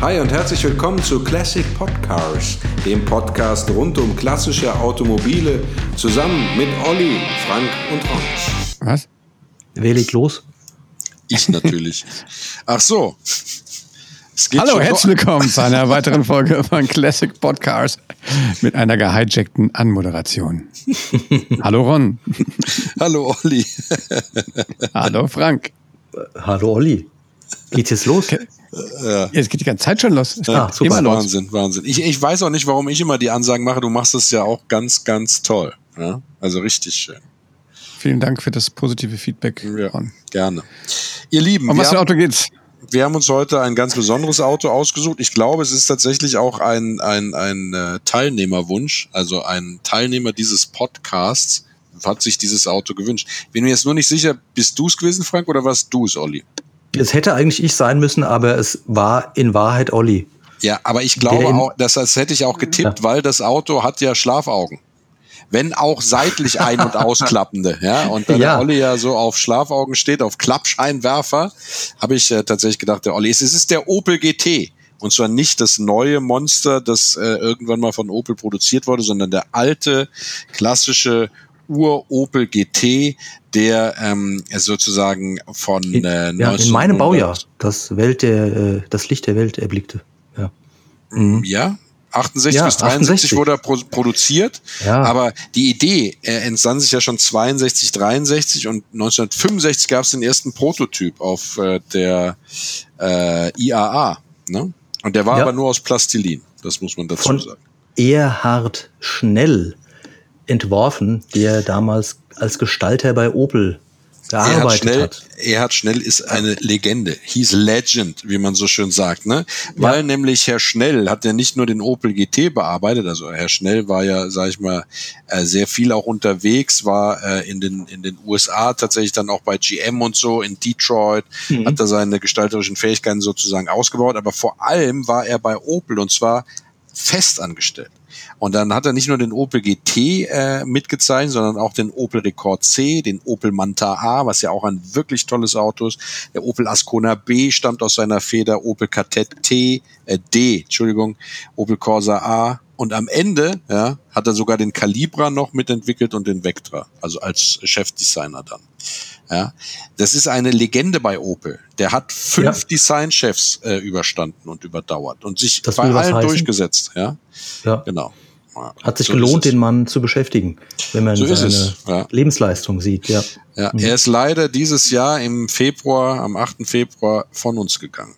Hi und herzlich willkommen zu Classic Podcars, dem Podcast rund um klassische Automobile, zusammen mit Olli, Frank und Ron. Was? Wer legt los? Ich natürlich. Ach so. Hallo, herzlich willkommen zu einer weiteren Folge von Classic Podcars mit einer gehijackten Anmoderation. Hallo Ron. Hallo Olli. Hallo Frank. Hallo Olli. Geht's jetzt los? Ja. Es geht die ganze Zeit schon los. Ja, super. Immer Wahnsinn, Wahnsinn. Ich, ich weiß auch nicht, warum ich immer die Ansagen mache. Du machst es ja auch ganz, ganz toll. Ja? Also richtig schön. Vielen Dank für das positive Feedback. Ja, gerne. Ihr Lieben. Um was für ein Auto geht's? Wir haben uns heute ein ganz besonderes Auto ausgesucht. Ich glaube, es ist tatsächlich auch ein, ein, ein äh, Teilnehmerwunsch, also ein Teilnehmer dieses Podcasts hat sich dieses Auto gewünscht. Bin mir jetzt nur nicht sicher, bist du es gewesen, Frank, oder warst du es, Olli? Es hätte eigentlich ich sein müssen, aber es war in Wahrheit Olli. Ja, aber ich glaube auch, das, das hätte ich auch getippt, ja. weil das Auto hat ja Schlafaugen wenn auch seitlich ein- und ausklappende. Ja, und da ja. der Olli ja so auf Schlafaugen steht, auf Klappscheinwerfer, habe ich äh, tatsächlich gedacht, der Olli, es ist der Opel GT. Und zwar nicht das neue Monster, das äh, irgendwann mal von Opel produziert wurde, sondern der alte, klassische Ur-Opel GT, der ähm, sozusagen von äh, ja, in meinem Baujahr das Welt der, äh, das Licht der Welt erblickte. Ja, mhm. ja 68 ja, bis 63 68. wurde er pro produziert, ja. aber die Idee er entsann sich ja schon 62, 63 und 1965 gab es den ersten Prototyp auf äh, der äh, IAA. Ne? Und der war ja. aber nur aus Plastilin, das muss man dazu Von sagen. Erhard Schnell entworfen, der damals als Gestalter bei Opel gearbeitet Erhard Schnell, hat. Erhard Schnell ist eine Legende. He's legend, wie man so schön sagt, ne? Weil ja. nämlich Herr Schnell hat ja nicht nur den Opel GT bearbeitet, also Herr Schnell war ja, sag ich mal, äh, sehr viel auch unterwegs, war äh, in den in den USA tatsächlich dann auch bei GM und so in Detroit, mhm. hat da seine gestalterischen Fähigkeiten sozusagen ausgebaut, aber vor allem war er bei Opel und zwar fest angestellt. Und dann hat er nicht nur den Opel GT äh, mitgezeichnet, sondern auch den Opel Rekord C, den Opel Manta A, was ja auch ein wirklich tolles Auto ist. Der Opel Ascona B stammt aus seiner Feder, Opel Kadett T, äh, D, Entschuldigung, Opel Corsa A. Und am Ende ja, hat er sogar den Calibra noch mitentwickelt und den Vectra, also als Chefdesigner dann. Ja, das ist eine Legende bei Opel. Der hat fünf ja. Designchefs äh, überstanden und überdauert und sich das bei allen heißen? durchgesetzt. Ja, ja. genau. Hat sich so gelohnt, den Mann zu beschäftigen, wenn man so seine ja. Lebensleistung sieht. Ja. ja, mhm. er ist leider dieses Jahr im Februar, am 8. Februar von uns gegangen.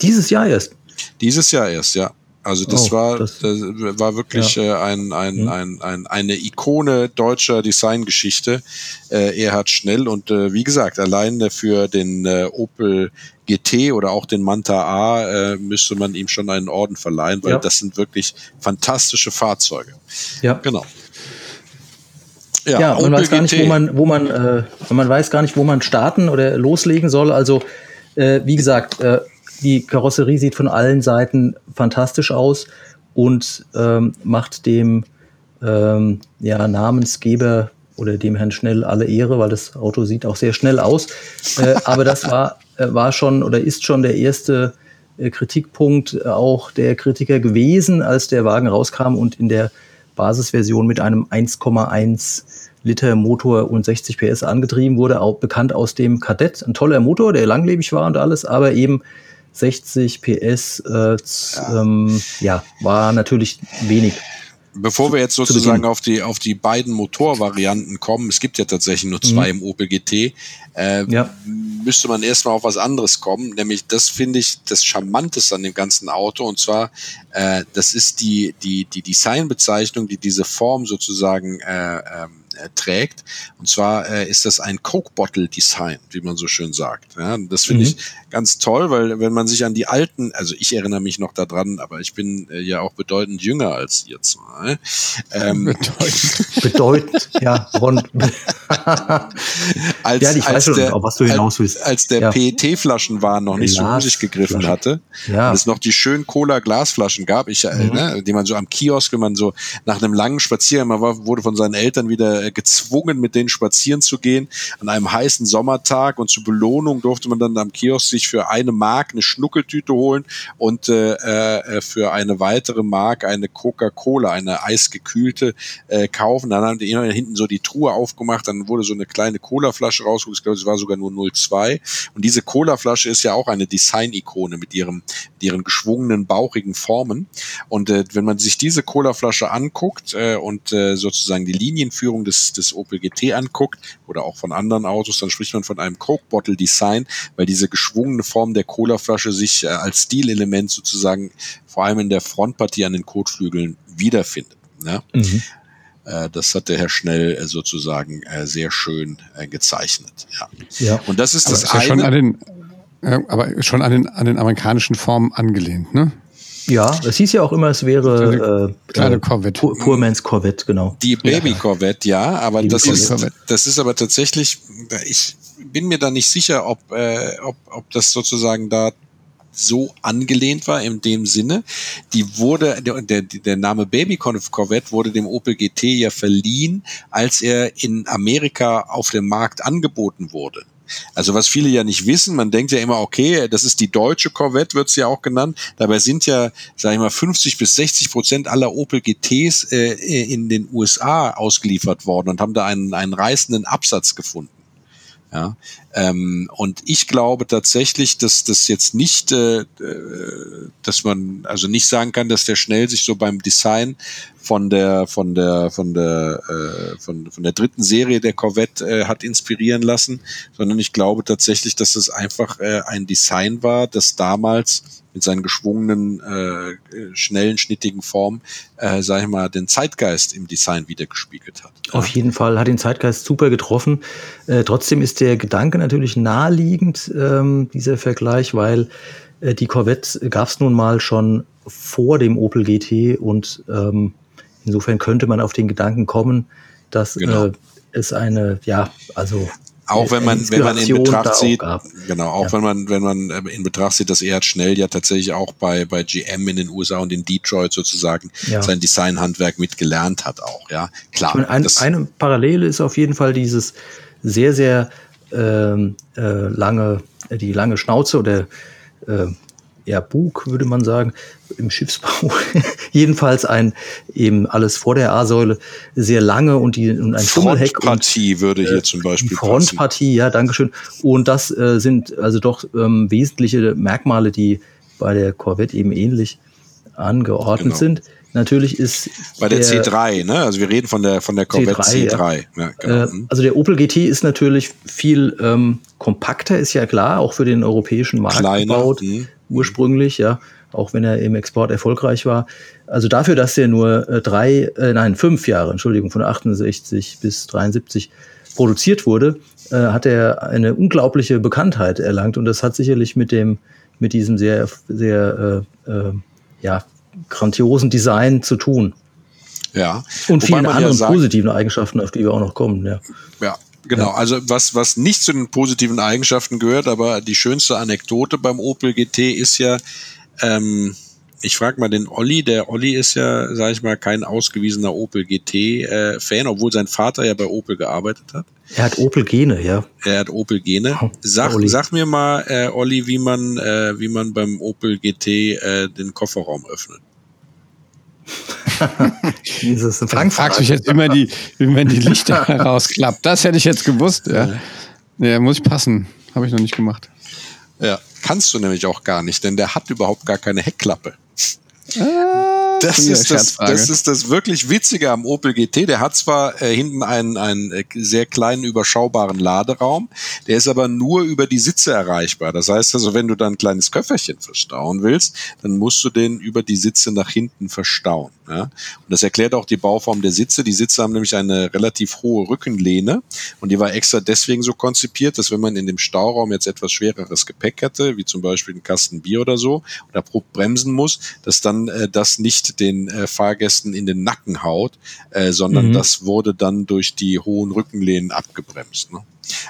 Dieses Jahr erst? Dieses Jahr erst, ja. Also das, oh, war, das, das war wirklich ja. äh, ein, ein, mhm. ein, ein, eine Ikone deutscher Designgeschichte. Äh, Erhard Schnell und äh, wie gesagt, allein für den äh, Opel GT oder auch den Manta A äh, müsste man ihm schon einen Orden verleihen, weil ja. das sind wirklich fantastische Fahrzeuge. Ja, genau. Ja, ja man weiß gar nicht, wo man, wo man, äh, man weiß gar nicht, wo man starten oder loslegen soll. Also äh, wie gesagt, äh, die Karosserie sieht von allen Seiten fantastisch aus und ähm, macht dem ähm, ja, Namensgeber oder dem Herrn Schnell alle Ehre, weil das Auto sieht auch sehr schnell aus. Äh, aber das war, äh, war schon oder ist schon der erste äh, Kritikpunkt auch der Kritiker gewesen, als der Wagen rauskam und in der Basisversion mit einem 1,1 Liter Motor und 60 PS angetrieben wurde, auch bekannt aus dem Kadett. Ein toller Motor, der langlebig war und alles, aber eben 60 PS, äh, ja. Ähm, ja, war natürlich wenig. Bevor wir jetzt sozusagen auf die, auf die beiden Motorvarianten kommen, es gibt ja tatsächlich nur zwei mhm. im Opel GT, äh, ja. müsste man erstmal auf was anderes kommen, nämlich das finde ich das Charmanteste an dem ganzen Auto und zwar, äh, das ist die, die, die Designbezeichnung, die diese Form sozusagen äh, ähm, äh, trägt. Und zwar äh, ist das ein Coke Bottle Design, wie man so schön sagt. Ja, das finde mhm. ich ganz toll, weil wenn man sich an die alten, also ich erinnere mich noch daran, aber ich bin äh, ja auch bedeutend jünger als ihr zwei. Ähm, bedeutend. bedeutend, ja, Ron. als, ja, ich weiß schon, der, was du hinaus willst. Als, der ja. PET-Flaschen waren noch nicht so um sich gegriffen hatte. Ja. Und es noch die schönen Cola-Glasflaschen gab, ich, äh, mhm. ne, die man so am Kiosk, wenn man so nach einem langen Spaziergang, man war, wurde von seinen Eltern wieder gezwungen, mit denen spazieren zu gehen, an einem heißen Sommertag und zur Belohnung durfte man dann am Kiosk sich für eine Mark eine Schnuckeltüte holen und äh, äh, für eine weitere Mark eine Coca-Cola, eine eisgekühlte, äh, kaufen. Dann haben die hinten so die Truhe aufgemacht, dann wurde so eine kleine Cola-Flasche rausgeholt. Ich glaube, es war sogar nur 0,2. Und diese Cola-Flasche ist ja auch eine Design-Ikone mit mit ihren geschwungenen, bauchigen Formen. Und äh, wenn man sich diese Cola-Flasche anguckt äh, und äh, sozusagen die Linienführung des, des Opel GT anguckt oder auch von anderen Autos, dann spricht man von einem Coke Bottle Design, weil diese geschwungene Form der Cola-Flasche sich äh, als Stilelement sozusagen vor allem in der Frontpartie an den Kotflügeln wiederfindet. Ja? Mhm. Äh, das hat der Herr Schnell äh, sozusagen äh, sehr schön gezeichnet. Ja. ja. Und das ist aber das ist eine. schon an den, aber schon an den, an den amerikanischen Formen angelehnt, ne? Ja, es hieß ja auch immer, es wäre äh, kleine Corvette. Poor, Poor Man's Corvette, genau. Die Baby Corvette, ja, aber das ist, das ist aber tatsächlich, ich bin mir da nicht sicher, ob, äh, ob, ob das sozusagen da so angelehnt war in dem Sinne. Die wurde, der, der, der Name Baby Corvette wurde dem Opel GT ja verliehen, als er in Amerika auf dem Markt angeboten wurde. Also was viele ja nicht wissen, man denkt ja immer, okay, das ist die deutsche Corvette, wird's ja auch genannt. Dabei sind ja, sage ich mal, 50 bis 60 Prozent aller Opel GTs äh, in den USA ausgeliefert worden und haben da einen, einen reißenden Absatz gefunden. Ja, ähm, und ich glaube tatsächlich, dass das jetzt nicht, äh, dass man also nicht sagen kann, dass der schnell sich so beim Design von der von der von der äh, von, von der dritten Serie der Corvette äh, hat inspirieren lassen, sondern ich glaube tatsächlich, dass es einfach äh, ein Design war, das damals mit seinen geschwungenen, äh, schnellen, schnittigen Formen, äh, sag ich mal, den Zeitgeist im Design wiedergespiegelt hat. Auf jeden Fall hat den Zeitgeist super getroffen. Äh, trotzdem ist der Gedanke natürlich naheliegend, ähm, dieser Vergleich, weil äh, die Corvette gab es nun mal schon vor dem Opel GT und ähm, insofern könnte man auf den Gedanken kommen, dass genau. äh, es eine, ja, also auch wenn man, wenn man in Betracht zieht, genau, auch ja. wenn man, wenn man äh, in Betracht zieht, dass Erhard Schnell ja tatsächlich auch bei, bei GM in den USA und in Detroit sozusagen ja. sein Designhandwerk mitgelernt hat auch, ja. Klar. Ich meine, ein, eine Parallele ist auf jeden Fall dieses sehr, sehr ähm, äh, lange, die lange Schnauze oder äh, ja, Bug, würde man sagen, im Schiffsbau. Jedenfalls ein eben alles vor der A-Säule sehr lange und, die, und ein Schummelheck. Frontpartie würde hier äh, zum Beispiel Frontpartie, passen. ja, Dankeschön. Und das äh, sind also doch ähm, wesentliche Merkmale, die bei der Corvette eben ähnlich angeordnet genau. sind. Natürlich ist bei der, der, C3, ne? Also wir reden von der von der Corvette C3. C3. Ja. Ja, genau. äh, mhm. also der Opel GT ist natürlich viel ähm, kompakter, ist ja klar, auch für den europäischen Markt Kleiner, gebaut. Mh ursprünglich, ja, auch wenn er im Export erfolgreich war. Also dafür, dass er nur äh, drei, äh, nein, fünf Jahre, Entschuldigung, von 68 bis 73 produziert wurde, äh, hat er eine unglaubliche Bekanntheit erlangt und das hat sicherlich mit dem, mit diesem sehr, sehr, äh, äh, ja, grandiosen Design zu tun. Ja. Und Wobei vielen anderen ja sagt, positiven Eigenschaften, auf die wir auch noch kommen, ja. Ja, Genau, also was, was nicht zu den positiven Eigenschaften gehört, aber die schönste Anekdote beim Opel GT ist ja, ähm, ich frage mal den Olli, der Olli ist ja, sage ich mal, kein ausgewiesener Opel GT-Fan, äh, obwohl sein Vater ja bei Opel gearbeitet hat. Er hat Opel-Gene, ja. Er hat Opel-Gene. Oh, sag, sag mir mal, äh, Olli, wie man, äh, wie man beim Opel GT äh, den Kofferraum öffnet. Dieses Frankfurt. fragst mich jetzt immer, die, wie man die Lichter herausklappt. Das hätte ich jetzt gewusst. Ja, ja muss ich passen. Habe ich noch nicht gemacht. Ja, kannst du nämlich auch gar nicht, denn der hat überhaupt gar keine Heckklappe. Ah, das, ist das, das ist das wirklich Witzige am Opel GT. Der hat zwar äh, hinten einen, einen äh, sehr kleinen, überschaubaren Laderaum, der ist aber nur über die Sitze erreichbar. Das heißt also, wenn du da ein kleines Köfferchen verstauen willst, dann musst du den über die Sitze nach hinten verstauen. Ja? Und das erklärt auch die Bauform der Sitze. Die Sitze haben nämlich eine relativ hohe Rückenlehne und die war extra deswegen so konzipiert, dass wenn man in dem Stauraum jetzt etwas schwereres Gepäck hatte, wie zum Beispiel einen Kasten Bier oder so, oder bremsen muss, dass dann äh, das nicht direkt den äh, Fahrgästen in den Nacken haut, äh, sondern mhm. das wurde dann durch die hohen Rückenlehnen abgebremst. Ne?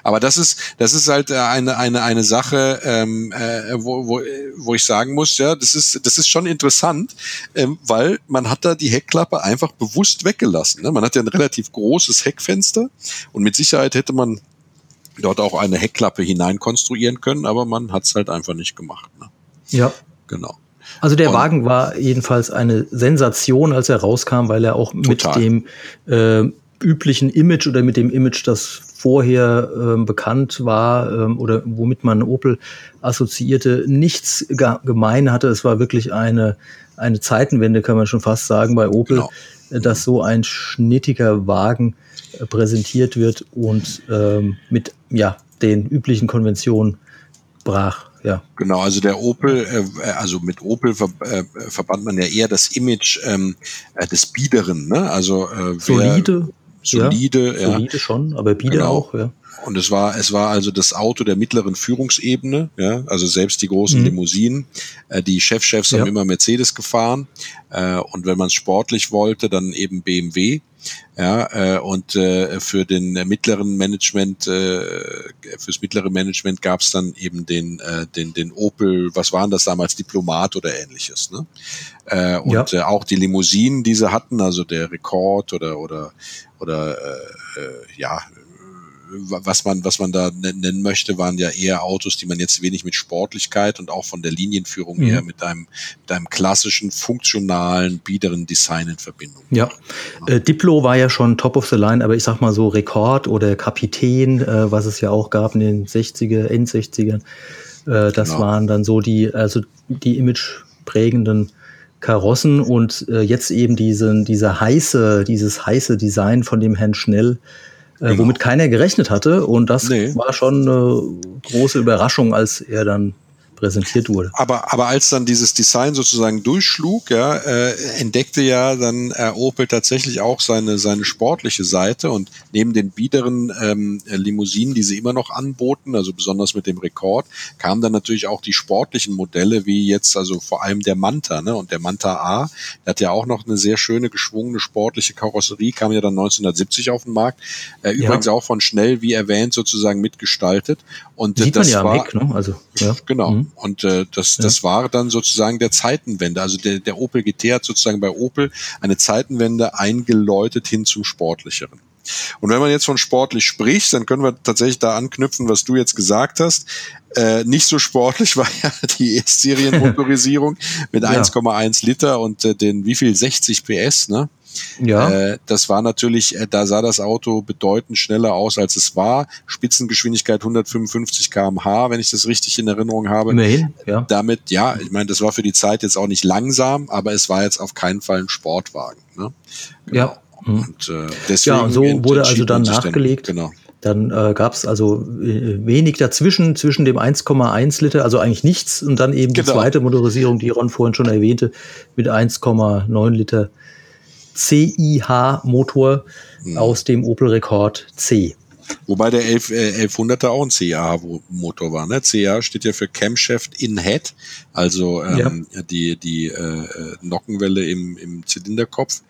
Aber das ist, das ist halt äh, eine, eine, eine Sache, ähm, äh, wo, wo, wo ich sagen muss, ja, das ist, das ist schon interessant, ähm, weil man hat da die Heckklappe einfach bewusst weggelassen. Ne? Man hat ja ein relativ großes Heckfenster und mit Sicherheit hätte man dort auch eine Heckklappe hinein konstruieren können, aber man hat es halt einfach nicht gemacht. Ne? Ja. Genau. Also der und Wagen war jedenfalls eine Sensation, als er rauskam, weil er auch total. mit dem äh, üblichen Image oder mit dem Image, das vorher ähm, bekannt war ähm, oder womit man Opel assoziierte, nichts gemein hatte. Es war wirklich eine, eine Zeitenwende, kann man schon fast sagen, bei Opel, genau. Äh, dass so ein schnittiger Wagen äh, präsentiert wird und ähm, mit ja, den üblichen Konventionen brach. Ja. Genau, also der Opel, äh, also mit Opel ver, äh, verband man ja eher das Image ähm, äh, des Biederen, ne? Also äh, solide, solide, ja, solide schon, aber bieder genau. auch, ja. Und es war, es war also das Auto der mittleren Führungsebene, ja, also selbst die großen mhm. Limousinen. Äh, die Chefchefs ja. haben immer Mercedes gefahren. Äh, und wenn man es sportlich wollte, dann eben BMW. Ja, äh, und äh, für den mittleren Management, äh, fürs mittlere Management gab es dann eben den, äh, den, den Opel, was waren das damals, Diplomat oder ähnliches. Ne? Äh, und ja. äh, auch die Limousinen, die sie hatten, also der Rekord oder oder oder äh, äh ja was man, was man da nennen möchte, waren ja eher Autos, die man jetzt wenig mit Sportlichkeit und auch von der Linienführung mhm. eher mit einem, mit einem klassischen, funktionalen, biederen Design in Verbindung. Ja. Äh, Diplo war ja schon top of the line, aber ich sag mal so Rekord oder Kapitän, äh, was es ja auch gab in den 60er, End 60ern, äh, das genau. waren dann so die, also die imageprägenden Karossen und äh, jetzt eben diesen, diese heiße, dieses heiße Design von dem Herrn Schnell, genau. womit keiner gerechnet hatte. Und das nee. war schon eine große Überraschung, als er dann präsentiert wurde. Aber, aber als dann dieses Design sozusagen durchschlug, ja, äh, entdeckte ja dann äh, Opel tatsächlich auch seine, seine sportliche Seite und neben den biederen ähm, Limousinen, die sie immer noch anboten, also besonders mit dem Rekord, kamen dann natürlich auch die sportlichen Modelle, wie jetzt also vor allem der Manta, ne? Und der Manta A, der hat ja auch noch eine sehr schöne, geschwungene sportliche Karosserie, kam ja dann 1970 auf den Markt. Äh, übrigens ja. auch von Schnell, wie erwähnt, sozusagen mitgestaltet. Und Sieht das man ja war, Heck, ne? Also, ja. Genau. Mhm. Und äh, das, das war dann sozusagen der Zeitenwende. Also der, der Opel GT hat sozusagen bei Opel eine Zeitenwende eingeläutet hin zum Sportlicheren. Und wenn man jetzt von sportlich spricht, dann können wir tatsächlich da anknüpfen, was du jetzt gesagt hast. Äh, nicht so sportlich war ja die Erstserienmotorisierung mit ja. 1,1 Liter und äh, den wie viel 60 PS, ne? Ja. Äh, das war natürlich, äh, da sah das Auto bedeutend schneller aus, als es war. Spitzengeschwindigkeit 155 km/h, wenn ich das richtig in Erinnerung habe. Immerhin, ja. Damit, ja, ich meine, das war für die Zeit jetzt auch nicht langsam, aber es war jetzt auf keinen Fall ein Sportwagen. Ne? Genau. Ja. Und äh, deswegen ja, und so wurde also dann nachgelegt. Dann, genau. Dann äh, gab es also äh, wenig dazwischen, zwischen dem 1,1 Liter, also eigentlich nichts, und dann eben genau. die zweite Motorisierung, die Ron vorhin schon erwähnte, mit 1,9 Liter CIH-Motor mhm. aus dem Opel Rekord C. Wobei der 11, äh, 1100er auch ein CA-Motor war. Ne? CA steht ja für Camshaft in Head, also ähm, ja. die, die äh, äh Nockenwelle im, im Zylinderkopf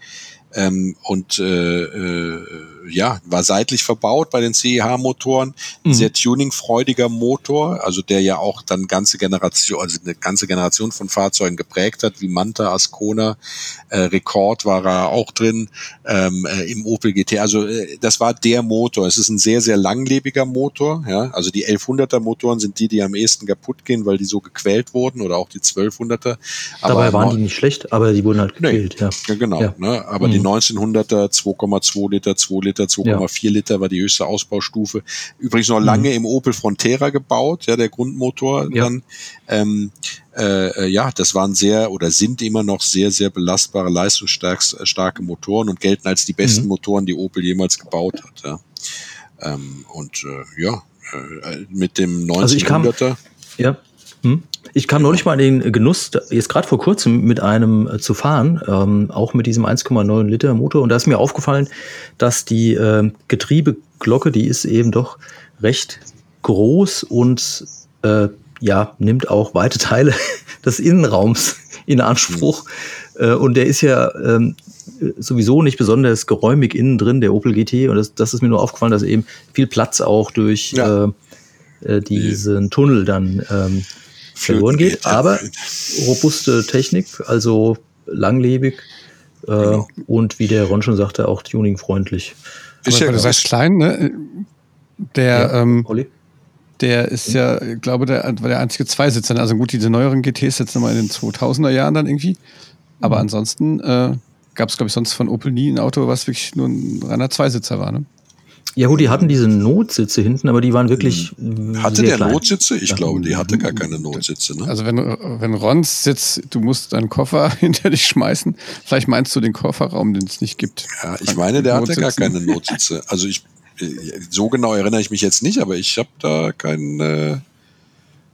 ähm, und äh, äh, ja, war seitlich verbaut bei den CEH-Motoren, mhm. sehr tuningfreudiger Motor, also der ja auch dann ganze Generation, also eine ganze Generation von Fahrzeugen geprägt hat, wie Manta, Ascona, äh, Rekord war er auch drin, ähm, äh, im Opel GT. Also äh, das war der Motor. Es ist ein sehr, sehr langlebiger Motor. Ja? Also die 1100er Motoren sind die, die am ehesten kaputt gehen, weil die so gequält wurden oder auch die 1200er. Aber Dabei waren die nicht schlecht, aber die wurden halt gequält. Nee, ja. Genau. Ja. Ne? Aber mhm. die 1900er 2,2 Liter, 2 Liter, 2,4 ja. Liter war die höchste Ausbaustufe. Übrigens noch lange mhm. im Opel Frontera gebaut, ja, der Grundmotor ja. dann. Ähm, äh, äh, ja, das waren sehr oder sind immer noch sehr, sehr belastbare, leistungsstarke Motoren und gelten als die besten mhm. Motoren, die Opel jemals gebaut hat. Ja. Ähm, und äh, ja, äh, mit dem 1900er. Also ich kam, ja. Hm? Ich kam neulich mal in den Genuss, jetzt gerade vor kurzem mit einem äh, zu fahren, ähm, auch mit diesem 1,9 Liter Motor. Und da ist mir aufgefallen, dass die äh, Getriebeglocke, die ist eben doch recht groß und äh, ja, nimmt auch weite Teile des Innenraums in Anspruch. Äh, und der ist ja ähm, sowieso nicht besonders geräumig innen drin, der Opel GT. Und das, das ist mir nur aufgefallen, dass eben viel Platz auch durch ja. äh, äh diesen Tunnel dann ähm, verloren geht. Aber robuste Technik, also langlebig äh, genau. und wie der Ron schon sagte, auch tuningfreundlich. Ist ja, du sagst klein, ne? Der, ja, ähm, der ist ja, ich glaube, der war der einzige Zweisitzer. Also gut, diese neueren GTs jetzt nochmal in den 2000er Jahren dann irgendwie. Aber mhm. ansonsten äh, gab es, glaube ich, sonst von Opel nie ein Auto, was wirklich nur ein reiner Zweisitzer war. Ne? Ja gut, die hatten diese Notsitze hinten, aber die waren wirklich. Hm. Hatte der klein. Notsitze? Ich ja. glaube, die hatte gar keine Notsitze. Ne? Also wenn, wenn Rons sitzt, du musst deinen Koffer hinter dich schmeißen, vielleicht meinst du den Kofferraum, den es nicht gibt. Ja, ich meine, der hatte gar keine Notsitze. Also ich so genau erinnere ich mich jetzt nicht, aber ich habe da keine.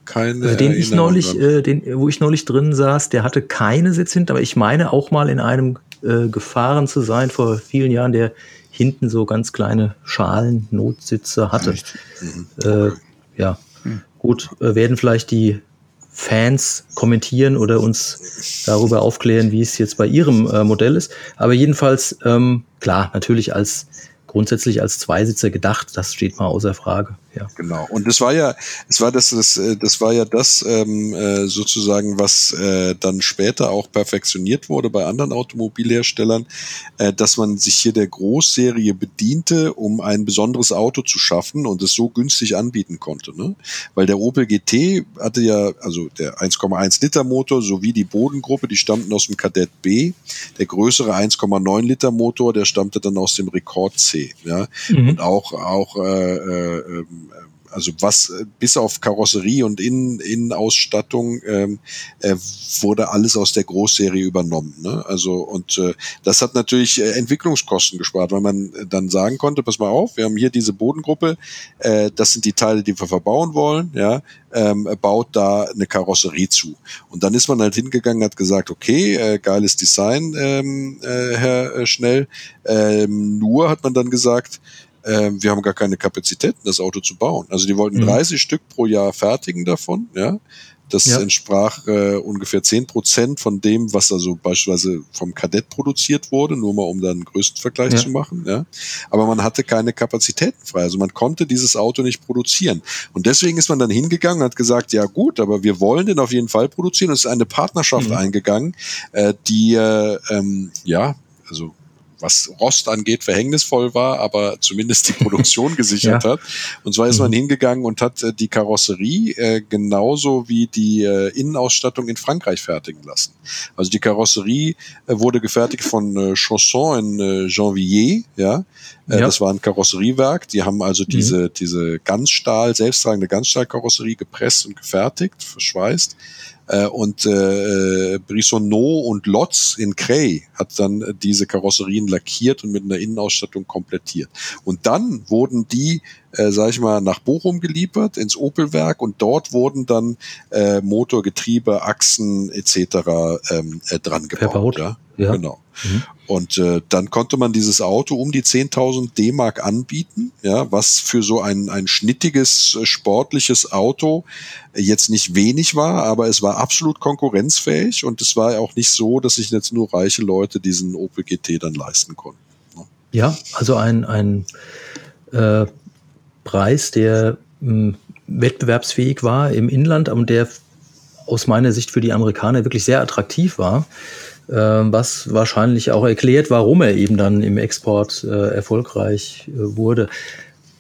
keine also den ich neulich, äh, den, wo ich neulich drin saß, der hatte keine Sitz hinten, aber ich meine auch mal in einem äh, gefahren zu sein vor vielen Jahren, der hinten so ganz kleine Schalen, Notsitze hatte. Mhm. Äh, ja, mhm. gut, äh, werden vielleicht die Fans kommentieren oder uns darüber aufklären, wie es jetzt bei ihrem äh, Modell ist. Aber jedenfalls, ähm, klar, natürlich als grundsätzlich als Zweisitzer gedacht, das steht mal außer Frage. Ja. Genau. Und das war ja, es war das, das, äh, das war ja das ähm, äh, sozusagen, was äh, dann später auch perfektioniert wurde bei anderen Automobilherstellern, äh, dass man sich hier der Großserie bediente, um ein besonderes Auto zu schaffen und es so günstig anbieten konnte. Ne? Weil der Opel GT hatte ja, also der 1,1 Liter Motor sowie die Bodengruppe, die stammten aus dem Kadett B. Der größere 1,9 Liter Motor, der stammte dann aus dem Rekord C. Ja? Mhm. Und auch, auch äh, äh, ähm, also was äh, bis auf Karosserie und Innen, Innenausstattung ähm, äh, wurde alles aus der Großserie übernommen. Ne? Also und äh, das hat natürlich äh, Entwicklungskosten gespart, weil man dann sagen konnte, pass mal auf, wir haben hier diese Bodengruppe, äh, das sind die Teile, die wir verbauen wollen, ja, ähm, baut da eine Karosserie zu. Und dann ist man halt hingegangen, hat gesagt, okay, äh, geiles Design, ähm, äh, Herr Schnell. Ähm, nur hat man dann gesagt, äh, wir haben gar keine Kapazitäten, das Auto zu bauen. Also die wollten mhm. 30 Stück pro Jahr fertigen davon, ja. Das ja. entsprach äh, ungefähr zehn Prozent von dem, was also beispielsweise vom Kadett produziert wurde, nur mal um dann einen größten Vergleich ja. zu machen. Ja. Aber man hatte keine Kapazitäten frei. Also man konnte dieses Auto nicht produzieren. Und deswegen ist man dann hingegangen und hat gesagt, ja gut, aber wir wollen den auf jeden Fall produzieren. Und es ist eine Partnerschaft mhm. eingegangen, äh, die äh, ähm, ja, also was Rost angeht, verhängnisvoll war, aber zumindest die Produktion gesichert ja. hat. Und zwar ist man mhm. hingegangen und hat äh, die Karosserie äh, genauso wie die äh, Innenausstattung in Frankreich fertigen lassen. Also die Karosserie äh, wurde gefertigt von äh, Chausson in äh, Janvier, ja. Äh, ja. Das war ein Karosseriewerk. Die haben also mhm. diese, diese Ganzstahl, selbsttragende Ganzstahlkarosserie gepresst und gefertigt, verschweißt. Äh, und äh, Brissonneau und Lotz in Cray hat dann äh, diese Karosserien lackiert und mit einer Innenausstattung komplettiert. Und dann wurden die, äh, sag ich mal, nach Bochum geliefert, ins Opelwerk und dort wurden dann äh, Motor, Getriebe, Achsen etc. Ähm, äh, dran gebaut. Ja? ja. Genau. Mhm. Und äh, dann konnte man dieses Auto um die 10.000 D-Mark anbieten, ja, was für so ein, ein schnittiges, äh, sportliches Auto jetzt nicht wenig war, aber es war absolut konkurrenzfähig und es war auch nicht so, dass sich jetzt nur reiche Leute diesen Opel GT dann leisten konnten. Ne? Ja, also ein, ein äh, Preis, der mh, hm, wettbewerbsfähig war im Inland und der aus meiner Sicht für die Amerikaner wirklich sehr attraktiv war. Ähm, was wahrscheinlich auch erklärt, warum er eben dann im Export äh, erfolgreich äh, wurde.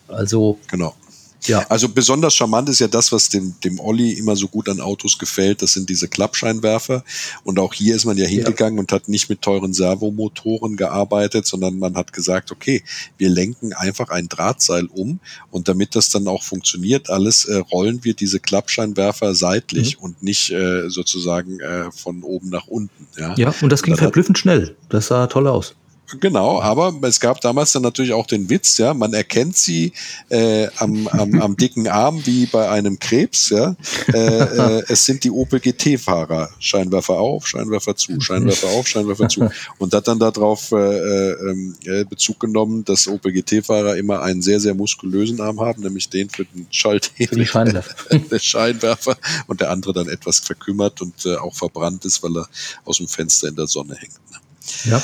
Also genau. Ja. Also besonders charmant ist ja das, was dem, dem Olli immer so gut an Autos gefällt. Das sind diese Klappscheinwerfer. Und auch hier ist man ja hingegangen ja. und hat nicht mit teuren Servomotoren gearbeitet, sondern man hat gesagt, okay, wir lenken einfach ein Drahtseil um und damit das dann auch funktioniert, alles äh, rollen wir diese Klappscheinwerfer seitlich mhm. und nicht äh, sozusagen äh, von oben nach unten. Ja, ja und das ging und verblüffend schnell. Das sah toll aus. Genau, aber es gab damals dann natürlich auch den Witz, ja, man erkennt sie äh, am, am, am dicken Arm wie bei einem Krebs, ja. Äh, äh, es sind die Opel GT-Fahrer. Scheinwerfer auf, Scheinwerfer zu, Scheinwerfer auf, Scheinwerfer zu. Und hat dann darauf äh, äh, ähm, äh, Bezug genommen, dass Opel GT-Fahrer immer einen sehr, sehr muskulösen Arm haben, nämlich den für den Schalthebel, Scheinwerfer. der Scheinwerfer und der andere dann etwas verkümmert und äh, auch verbrannt ist, weil er aus dem Fenster in der Sonne hängt. Ne? Ja.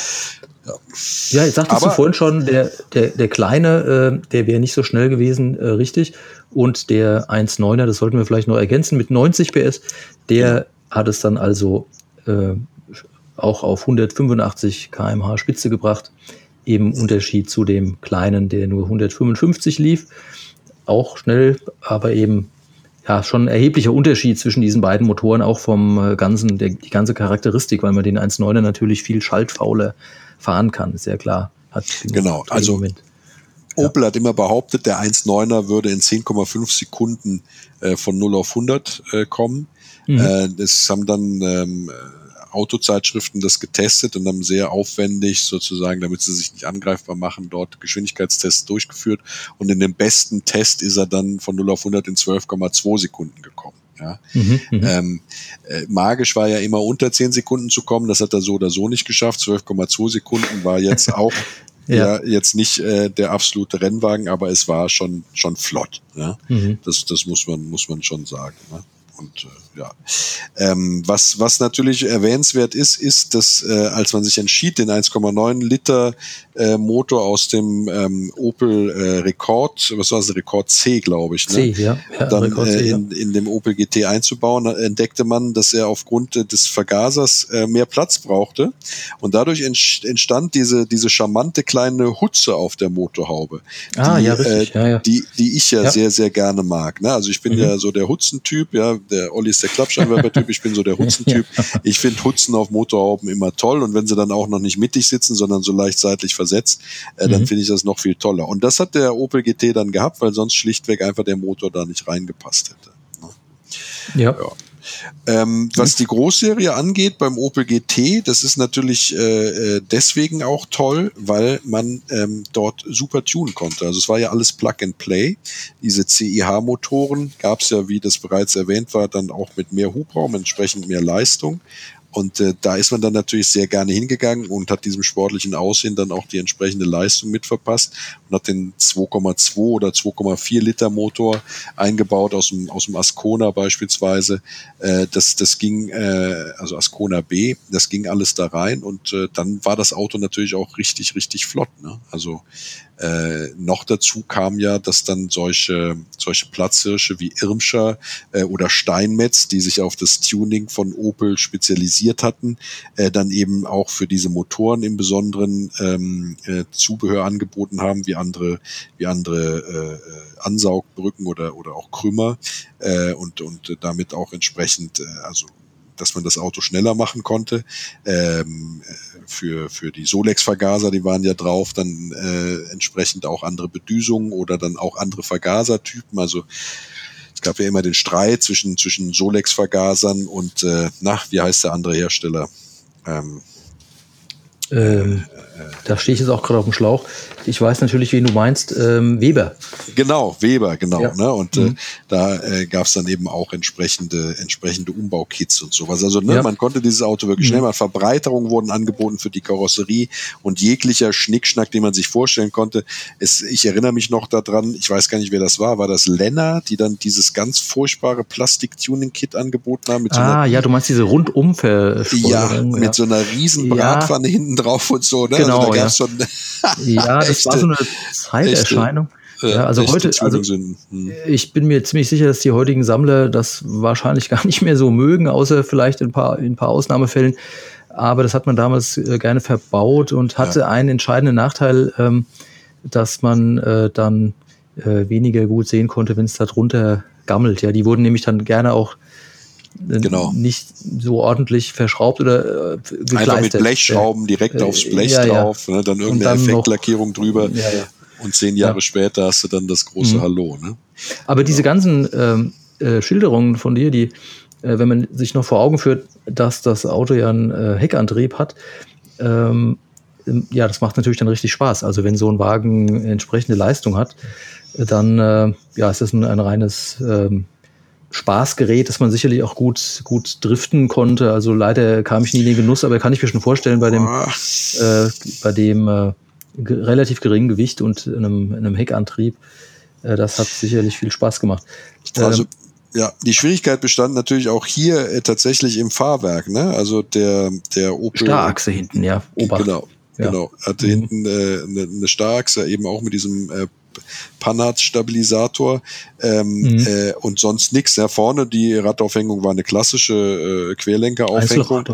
Ja, ja jetzt sagtest Aber, du vorhin schon, der, der, der kleine, äh, der wäre nicht so schnell gewesen, äh, richtig. Und der 1.9er, das sollten wir vielleicht noch ergänzen, mit 90 PS, der hat es dann also äh, auch auf 185 kmh Spitze gebracht. Eben Unterschied zu dem kleinen, der nur 155 lief. Auch schnell, aber eben ja, schon ein erheblicher Unterschied zwischen diesen beiden Motoren, auch vom äh, ganzen, der, die ganze Charakteristik, weil man den 1.9er natürlich viel schaltfauler fahren kann, ist ja klar. Genau, also. Opel ja. hat immer behauptet, der 1.9er würde in 10,5 Sekunden äh, von 0 auf 100 äh, kommen. Mhm. Äh, das haben dann ähm, Autozeitschriften das getestet und haben sehr aufwendig sozusagen, damit sie sich nicht angreifbar machen, dort Geschwindigkeitstests durchgeführt. Und in dem besten Test ist er dann von 0 auf 100 in 12,2 Sekunden gekommen. Ja. Mhm, mhm, ähm, äh, magisch war ja immer unter 10 Sekunden zu kommen. Das hat er so oder so nicht geschafft. 12,2 Sekunden war jetzt auch ja. ja. jetzt nicht äh, der absolute Rennwagen, aber es war schon schon flott. Ja? Mhm. Das, das muss man muss man schon sagen. Ne? Und äh, ja, ähm, was, was natürlich erwähnenswert ist, ist, dass äh, als man sich entschied, den 1,9 Liter äh, Motor aus dem ähm, Opel äh, Rekord, was war das, Rekord C, glaube ich, ne? C, ja. ja dann C, äh, in, in dem Opel GT einzubauen, entdeckte man, dass er aufgrund des Vergasers äh, mehr Platz brauchte und dadurch entstand diese, diese charmante kleine Hutze auf der Motorhaube, ah, die, ja, richtig. Äh, ja, ja. die, die ich ja, ja, sehr, sehr gerne mag. Ne? Also ich bin mhm. ja so der Hutzentyp, ja, der Olli ist der Klappscheinwerfer-Typ, ich bin so der Hutzentyp. Ich finde Hutzen auf Motorhauben immer toll und wenn sie dann auch noch nicht mittig sitzen, sondern so leicht seitlich versetzt, äh, dann mhm. finde ich das noch viel toller. Und das hat der Opel GT dann gehabt, weil sonst schlichtweg einfach der Motor da nicht reingepasst hätte. Ne? ja. ja. Ähm, was die Großserie angeht beim Opel GT, das ist natürlich äh, äh, deswegen auch toll, weil man ähm, dort super tunen konnte. Also es war ja alles Plug and Play. Diese CIH-Motoren gab es ja, wie das bereits erwähnt war, dann auch mit mehr Hubraum, entsprechend mehr Leistung. Und äh, da ist man dann natürlich sehr gerne hingegangen und hat diesem sportlichen Aussehen dann auch die entsprechende Leistung mitverpasst und hat den 2,2 oder 2,4 Liter Motor eingebaut aus dem, aus dem Ascona beispielsweise. Äh, das, das ging, äh, also Ascona B, das ging alles da rein und äh, dann war das Auto natürlich auch richtig, richtig flott. Ne? Also äh, noch dazu kam ja, dass dann solche, solche Platzhirsche wie Irmscher äh, oder Steinmetz, die sich auf das Tuning von Opel spezialisiert hatten, äh, dann eben auch für diese Motoren im Besonderen ähm, äh, Zubehör angeboten haben, wie andere, wie andere äh, Ansaugbrücken oder, oder auch Krümmer äh, und, und damit auch entsprechend, also dass man das Auto schneller machen konnte. Ähm, für, für die Solex-Vergaser, die waren ja drauf, dann äh, entsprechend auch andere Bedüsungen oder dann auch andere Vergasertypen. Also es gab ja immer den Streit zwischen, zwischen Solex-Vergasern und, äh, na, wie heißt der andere Hersteller? Ähm, ähm, da stehe ich jetzt auch gerade auf dem Schlauch. Ich weiß natürlich, wen du meinst. Ähm, Weber. Genau, Weber, genau. Ja. Ne? Und äh, mhm. äh, da äh, gab es dann eben auch entsprechende, entsprechende Umbaukits und sowas. Also ne, ja. man konnte dieses Auto wirklich mhm. schnell mal Verbreiterungen wurden angeboten für die Karosserie und jeglicher Schnickschnack, den man sich vorstellen konnte. Es, ich erinnere mich noch daran, ich weiß gar nicht, wer das war, war das Lenner, die dann dieses ganz furchtbare Plastik-Tuning-Kit angeboten haben. ah, so einer, ja, du meinst diese rundum Ja, mit ja. so einer riesen Bratpfanne hinten drauf und so. Ne? Genau, also da gab's ja. schon ja, das echte, war so eine Zeiterscheinung. Echte, ja, also heute, also hm. ich bin mir ziemlich sicher, dass die heutigen Sammler das wahrscheinlich gar nicht mehr so mögen, außer vielleicht in ein paar, in ein paar Ausnahmefällen. Aber das hat man damals äh, gerne verbaut und hatte ja. einen entscheidenden Nachteil, ähm, dass man äh, dann äh, weniger gut sehen konnte, wenn es da drunter gammelt. Ja, die wurden nämlich dann gerne auch genau. nicht so ordentlich verschraubt oder äh, gekleistert. Einfach mit Blechschrauben direkt äh, aufs Blech ja, drauf, ne, dann irgendeine dann Effektlackierung drüber. Und zehn Jahre später hast du dann das große mhm. Hallo. Ne? Aber diese ganzen ähm, äh, Schilderungen von dir, die, äh, wenn man sich noch vor Augen führt, dass das Auto ja einen äh, Heckantrieb hat, ähm, ähm, ja, das macht natürlich dann richtig Spaß. Also wenn so ein Wagen entsprechende Leistung hat, dann äh, ja, ist das ein, ein reines ähm, Spaßgerät, das man sicherlich auch gut, gut driften konnte. Also leider kam ich nie in den Genuss, aber kann ich mir schon vorstellen, bei dem, äh, bei dem äh, relativ geringen Gewicht und einem, einem Heckantrieb, äh, das hat sicherlich viel Spaß gemacht. Also ähm, ja, die Schwierigkeit bestand natürlich auch hier äh, tatsächlich im Fahrwerk, ne? Also der, der Opel. Starrachse hinten, ja. Obacht. Genau, ja. genau. Hatte mhm. hinten äh, eine, eine Starrachse eben auch mit diesem äh, Panhard-Stabilisator ähm, mhm. äh, und sonst nichts. Ja, vorne die Radaufhängung war eine klassische äh, Querlenkeraufhängung.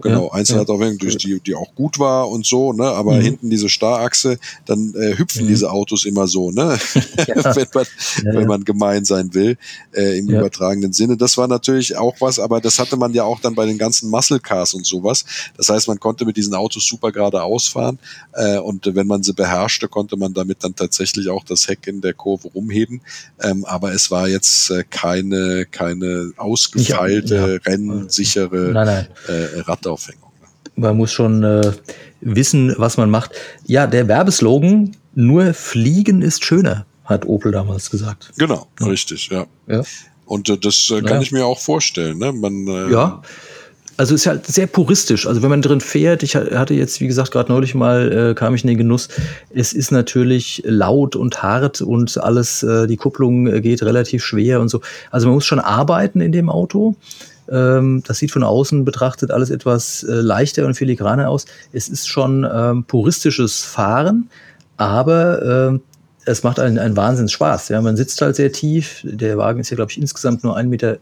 Genau, ja. Einzelradaufhängung, ja. die, die auch gut war und so, ne? Aber mhm. hinten diese Starrachse, dann äh, hüpfen mhm. diese Autos immer so, ne? Ja. wenn, man, wenn man gemein sein will, äh, im übertragenen Sinne. Das war natürlich auch was, aber das hatte man ja auch dann bei den ganzen Muscle Cars und sowas. Das heißt, man konnte mit diesen Autos super geradeaus fahren äh, und wenn man sie beherrschte, konnte man damit dann tatsächlich auch das Heck in der Kurve rumheben. Ähm, aber es war jetzt äh, keine, keine ausgefeilte, ja. rennsichere nein, nein. Äh, Radaufhängung. Man muss schon äh, wissen, was man macht. Ja, der Werbeslogan, nur Fliegen ist schöner, hat Opel damals gesagt. Genau, ja. richtig, ja. ja. Und äh, das äh, kann ja. ich mir auch vorstellen. Ne? Man, äh, ja, also ist halt sehr puristisch. Also wenn man drin fährt, ich hatte jetzt, wie gesagt, gerade neulich mal, äh, kam ich in den Genuss, es ist natürlich laut und hart und alles, äh, die Kupplung äh, geht relativ schwer und so. Also man muss schon arbeiten in dem Auto. Ähm, das sieht von außen betrachtet alles etwas äh, leichter und filigraner aus. Es ist schon ähm, puristisches Fahren, aber äh, es macht einen, einen Wahnsinns Spaß. Ja, man sitzt halt sehr tief. Der Wagen ist ja, glaube ich, insgesamt nur 1,11 Meter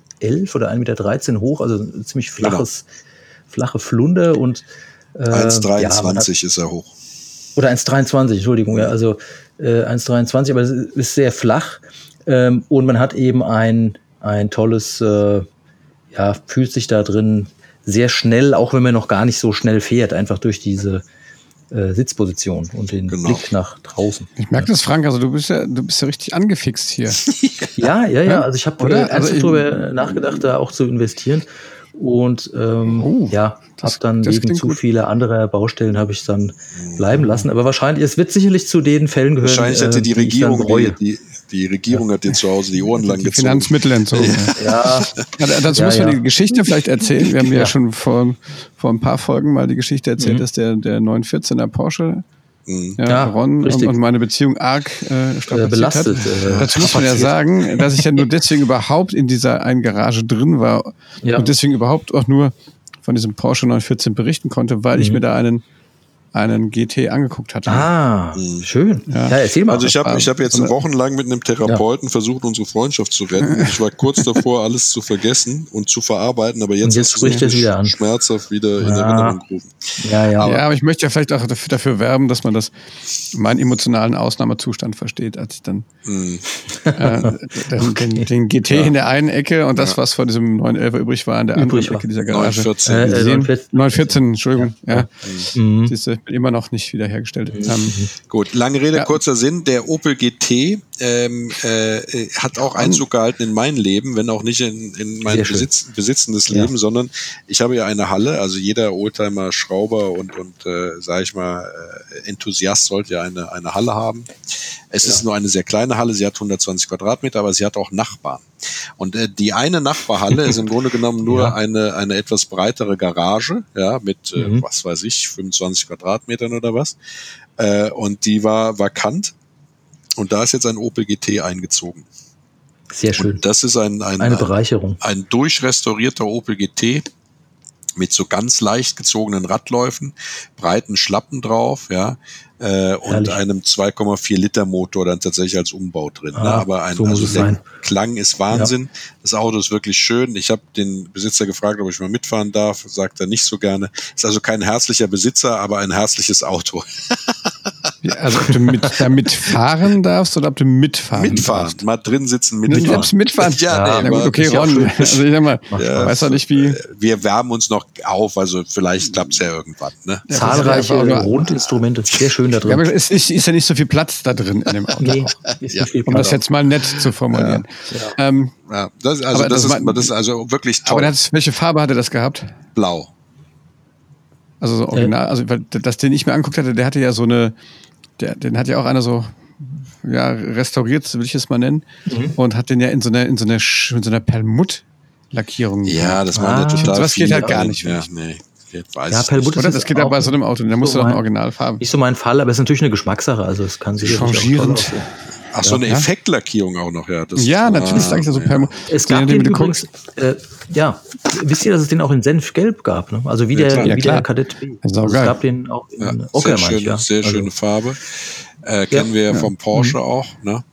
oder 1,13 Meter hoch, also ein ziemlich flaches, genau. flache Flunde und äh, 1,23 ja, ist er hoch. Oder 1,23, Entschuldigung, ja, also äh, 1,23, aber es ist sehr flach ähm, und man hat eben ein, ein tolles, äh, ja, fühlt sich da drin sehr schnell, auch wenn man noch gar nicht so schnell fährt, einfach durch diese äh, Sitzposition und den genau. Blick nach draußen. Ich merke das, Frank, also du bist ja, du bist ja richtig angefixt hier. ja, ja, ja. Also ich habe äh, also darüber nachgedacht, da auch zu investieren. Und ähm, oh, ja, habe dann wegen zu viele andere Baustellen habe ich dann bleiben lassen. Aber wahrscheinlich, es wird sicherlich zu den Fällen gehören. Wahrscheinlich hätte die, äh, die Regierung die, die, die Regierung hat dir zu Hause die Ohren lang gezogen. Finanzmittel entzogen. Ja. ja. Dazu ja, muss man ja. die Geschichte vielleicht erzählen. Wir haben ja, schon vor, vor ein paar Folgen mal die Geschichte erzählt, mhm. dass der, der 914er Porsche. Ja, ja, Ron richtig. und meine Beziehung arg äh, belastet hat. Äh, Dazu muss man ja sagen, dass ich ja nur deswegen überhaupt in dieser einen Garage drin war ja. und deswegen überhaupt auch nur von diesem Porsche 914 berichten konnte, weil mhm. ich mir da einen einen GT angeguckt hatte. Ah, mhm. schön. Ja. ja, erzähl mal. Also ich habe ich hab jetzt wochenlang mit einem Therapeuten ja. versucht, unsere Freundschaft zu retten. Ich war kurz davor, alles zu vergessen und zu verarbeiten, aber jetzt, jetzt spricht es wieder an. schmerzhaft wieder ja. in Erinnerung gerufen. Ja, ja. Aber, ja, aber ich möchte ja vielleicht auch dafür, dafür, werben, dass man das meinen emotionalen Ausnahmezustand versteht, als ich dann mhm. äh, den, okay. den, den, GT in der einen Ecke und das, was von diesem 911 übrig war, in der anderen Ecke dieser Garage. 914. Äh, 914, 914 Entschuldigung. Ja. Mhm. Siehst du, immer noch nicht wiederhergestellt. Mhm. Ähm, Gut, lange Rede, ja. kurzer Sinn. Der Opel GT ähm, äh, hat auch Einzug gehalten in mein Leben, wenn auch nicht in, in mein Besitz, besitzendes Leben, ja. sondern ich habe ja eine Halle, also jeder Oldtimer, Schrauber und, und äh, sage ich mal, äh, Enthusiast sollte ja eine, eine Halle haben. Es ja. ist nur eine sehr kleine Halle, sie hat 120 Quadratmeter, aber sie hat auch Nachbarn. Und äh, die eine Nachbarhalle ist im Grunde genommen nur ja. eine, eine etwas breitere Garage, ja, mit, äh, mhm. was weiß ich, 25 Quadratmetern oder was. Äh, und die war vakant. Und da ist jetzt ein Opel GT eingezogen. Sehr schön. Und das ist ein, ein, eine Bereicherung. Ein, ein durchrestaurierter Opel GT mit so ganz leicht gezogenen Radläufen, breiten Schlappen drauf, ja, äh, und einem 2,4 Liter Motor dann tatsächlich als Umbau drin. Ne? Ah, ne? Aber ein, so also der sein. Klang ist Wahnsinn. Ja. Das Auto ist wirklich schön. Ich habe den Besitzer gefragt, ob ich mal mitfahren darf. Sagt er nicht so gerne. Ist also kein herzlicher Besitzer, aber ein herzliches Auto. ja, also ob du mit, damit fahren darfst oder ob du mitfahren Mitfahren, darfst. mal drin sitzen, mitfahren. Selbst mitfahren? ja, ja, nee, na gut, okay, Ron. Also ich sag mal, ja, weiß doch nicht wie. Wir wärmen uns noch auf, also vielleicht klappt es ja irgendwann. Ne? Zahlreiche Rundinstrumente, sehr schön da drin. Ja, es ist, ist, ja nicht so viel Platz da drin in dem Auto. nee, ja. um das jetzt mal nett zu formulieren. Ja, ähm, ja. Das, also, das, das, ist, das ist also wirklich toll. Aber das, welche Farbe hatte das gehabt? Blau. Also so original, also das, den ich mir angeguckt hatte, der hatte ja so eine, der, den hat ja auch einer so ja, restauriert, will ich es mal nennen, mhm. und hat den ja in so einer, in so einer, in so einer Perlmutt-Lackierung. Ja, das war ah, ja total. Das geht halt gar nicht. Ja, nee. Weiß ja, Perlmutt Oder das geht ja bei so einem Auto, da musst so du doch eine Originalfarbe. Nicht so mein Fall, aber es ist natürlich eine Geschmackssache, also es kann sich changierend. Ach, so eine ja. Effektlackierung auch noch, ja. Das, ja, natürlich sage ich das so ja. Es gab den, den übrigens, äh, ja, wisst ihr, dass es den auch in Senfgelb gab, ne? Also wie der, ja, wie der Kadett B. Also es gab den auch in ja, Ocker, sehr, schön, ja. sehr also, schöne Farbe. Äh, kennen wir ja vom Porsche mhm. auch, ne?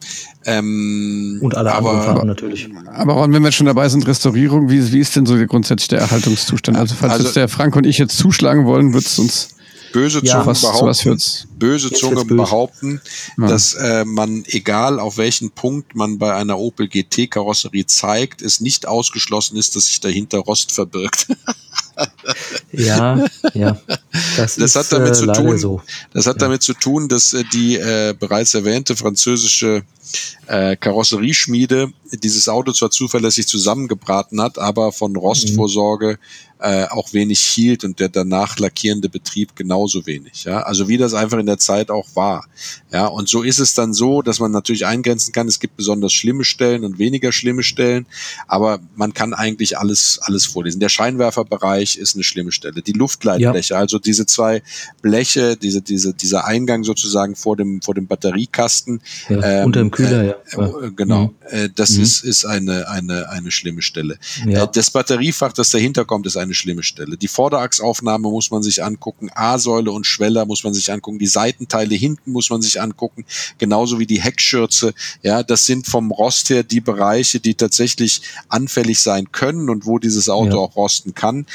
Ähm, und alle aber, anderen Farben natürlich. Aber wenn wir schon dabei sind, Restaurierung, wie, wie ist denn so grundsätzlich der Erhaltungszustand? Also falls also, jetzt der Frank und ich jetzt zuschlagen wollen, wird es uns böse Zungen ja, behaupten, böse Zungen behaupten, ja. dass äh, man, egal auf welchen Punkt man bei einer Opel GT Karosserie zeigt, es nicht ausgeschlossen ist, dass sich dahinter Rost verbirgt. ja, ja. Das, das ist, hat damit äh, zu tun. So. Das hat ja. damit zu tun, dass äh, die äh, bereits erwähnte französische äh, Karosserieschmiede dieses Auto zwar zuverlässig zusammengebraten hat, aber von Rostvorsorge äh, auch wenig hielt und der danach lackierende Betrieb genauso wenig. Ja? Also wie das einfach in der Zeit auch war. Ja, und so ist es dann so, dass man natürlich eingrenzen kann, es gibt besonders schlimme Stellen und weniger schlimme Stellen, aber man kann eigentlich alles, alles vorlesen. Der Scheinwerferbereich ist eine schlimme Stelle. Die Luftleitbleche, ja. also diese zwei Bleche, diese, diese, dieser Eingang sozusagen vor dem, vor dem Batteriekasten. Ja, ähm, unter dem Kühler, äh, ja. Äh, genau. Mhm. Äh, das mhm. ist, ist eine, eine, eine schlimme Stelle. Ja. Äh, das Batteriefach, das dahinter kommt, ist eine schlimme Stelle. Die Vorderachsaufnahme muss man sich angucken, A-Säule und Schweller muss man sich angucken, die Seitenteile hinten muss man sich angucken, genauso wie die Heckschürze. Ja, das sind vom Rost her die Bereiche, die tatsächlich anfällig sein können und wo dieses Auto ja. auch rosten kann.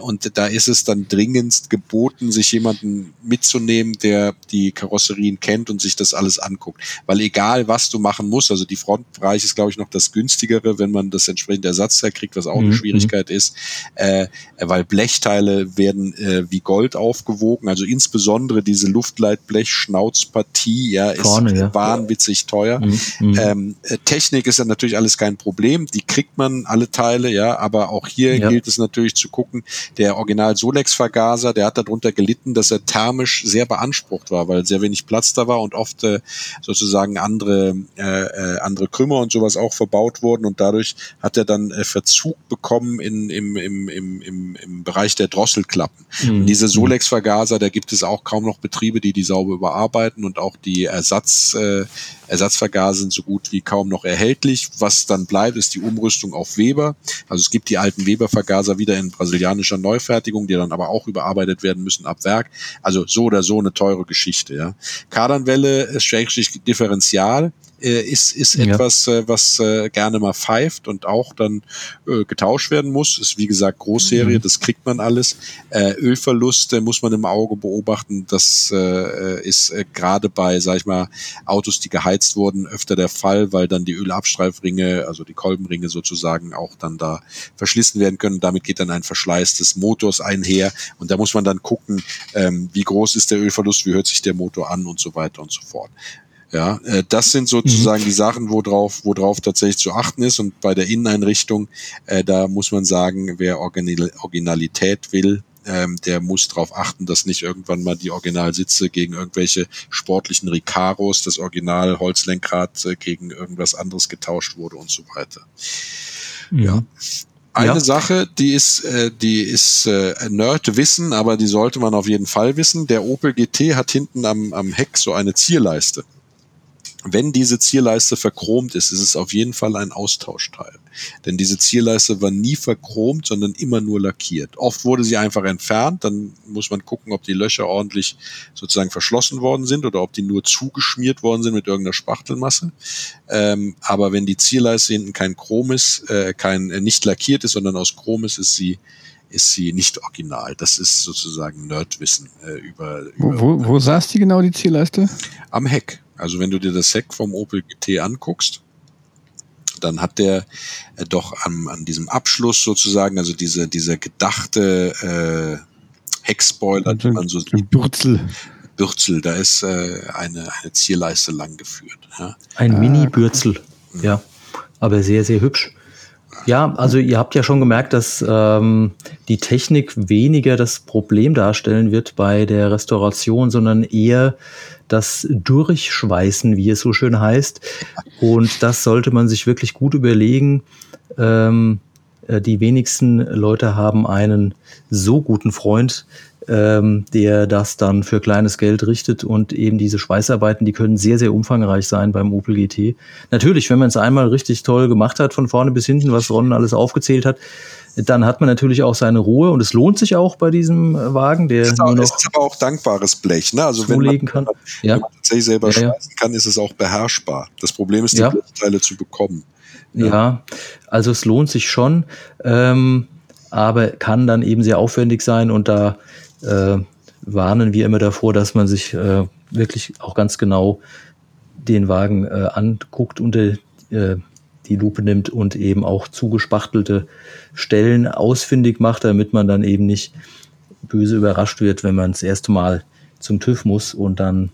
Und da ist es dann dringendst geboten, sich jemanden mitzunehmen, der die Karosserien kennt und sich das alles anguckt. Weil egal, was du machen musst, also die Frontbereich ist, glaube ich, noch das günstigere, wenn man das entsprechende Ersatzteil kriegt, was auch mhm. eine Schwierigkeit ist, äh, weil Blechteile werden äh, wie Gold aufgewogen, also insbesondere diese Luftleitblech-Schnauzpartie, ja, ist Vorne, ja. wahnwitzig teuer. Mhm. mhm. Ähm, äh, Technik ist dann natürlich alles kein Problem, die kriegt man alle Teile, ja, aber auch hier ja. gilt es natürlich zu gucken, der Original Solex-Vergaser, der hat darunter gelitten, dass er thermisch sehr beansprucht war, weil sehr wenig Platz da war und oft äh, sozusagen andere, äh, äh, andere Krümmer und sowas auch verbaut wurden und dadurch hat er dann äh, Verzug bekommen in, im, im, im, im, im Bereich der Drosselklappen. Mhm. Und diese Solex-Vergaser, da gibt es auch kaum noch Betriebe, die die sauber überarbeiten und auch die Ersatz, äh, Ersatzvergaser sind so gut wie kaum noch erhältlich. Was dann bleibt, ist die Umrüstung auf Weber. Also es gibt die alten Weber-Vergaser wieder in brasilianischer Neufertigung, die dann aber auch überarbeitet werden müssen ab Werk. Also so oder so eine teure Geschichte. Ja. Kardanwelle, Schrägstrich Differential ist, ist ja. etwas, äh, was äh, gerne mal pfeift und auch dann äh, getauscht werden muss. Ist wie gesagt Großserie, mhm. das kriegt man alles. Äh, Ölverluste muss man im Auge beobachten. Das äh, ist äh, gerade bei, sag ich mal, Autos, die geheizt wurden, öfter der Fall, weil dann die Ölabstreifringe, also die Kolbenringe sozusagen auch dann da verschlissen werden können. Damit geht dann ein Verschleiß des Motors einher und da muss man dann gucken, ähm, wie groß ist der Ölverlust, wie hört sich der Motor an und so weiter und so fort. Ja, äh, das sind sozusagen mhm. die Sachen, worauf, worauf tatsächlich zu achten ist. Und bei der Inneneinrichtung, äh, da muss man sagen, wer Original Originalität will, ähm, der muss darauf achten, dass nicht irgendwann mal die Originalsitze gegen irgendwelche sportlichen Ricaros, das Original Holzlenkrad äh, gegen irgendwas anderes getauscht wurde und so weiter. Mhm. Ja. Eine ja. Sache, die ist, äh, die ist äh, Nerd-Wissen, aber die sollte man auf jeden Fall wissen. Der Opel GT hat hinten am, am Heck so eine Zierleiste. Wenn diese Zierleiste verchromt ist, ist es auf jeden Fall ein Austauschteil. Denn diese Zierleiste war nie verchromt, sondern immer nur lackiert. Oft wurde sie einfach entfernt, dann muss man gucken, ob die Löcher ordentlich sozusagen verschlossen worden sind oder ob die nur zugeschmiert worden sind mit irgendeiner Spachtelmasse. Ähm, aber wenn die Zierleiste hinten kein Chrom ist, äh, kein äh, nicht lackiert ist, sondern aus Chrom ist, ist sie ist sie nicht original. Das ist sozusagen Nerdwissen äh, über, über. Wo, wo, wo saß die genau, die Zierleiste? Am Heck. Also wenn du dir das Heck vom Opel GT anguckst, dann hat der äh, doch an, an diesem Abschluss sozusagen, also diese, dieser gedachte äh, Heckspoiler, also, man so Bürzel. Bürzel, da ist äh, eine, eine Zierleiste lang geführt. Ja. Ein Mini-Bürzel, ja. Aber sehr, sehr hübsch. Ja, also ihr habt ja schon gemerkt, dass ähm, die Technik weniger das Problem darstellen wird bei der Restauration, sondern eher das Durchschweißen, wie es so schön heißt. Und das sollte man sich wirklich gut überlegen. Ähm, äh, die wenigsten Leute haben einen so guten Freund, ähm, der das dann für kleines Geld richtet und eben diese Schweißarbeiten, die können sehr, sehr umfangreich sein beim Opel GT. Natürlich, wenn man es einmal richtig toll gemacht hat, von vorne bis hinten, was Ron alles aufgezählt hat, dann hat man natürlich auch seine Ruhe und es lohnt sich auch bei diesem äh, Wagen, der ist nur noch ist aber auch dankbares Blech, ne? Also wenn man, kann. Ja. wenn man tatsächlich selber ja, schweißen kann, ist es auch beherrschbar. Das Problem ist, die ja. Blechteile zu bekommen. Ja. ja. also es lohnt sich schon, ähm, aber kann dann eben sehr aufwendig sein und da äh, warnen wir immer davor, dass man sich äh, wirklich auch ganz genau den Wagen äh, anguckt, unter äh, die Lupe nimmt und eben auch zugespachtelte Stellen ausfindig macht, damit man dann eben nicht böse überrascht wird, wenn man das erste Mal zum TÜV muss und dann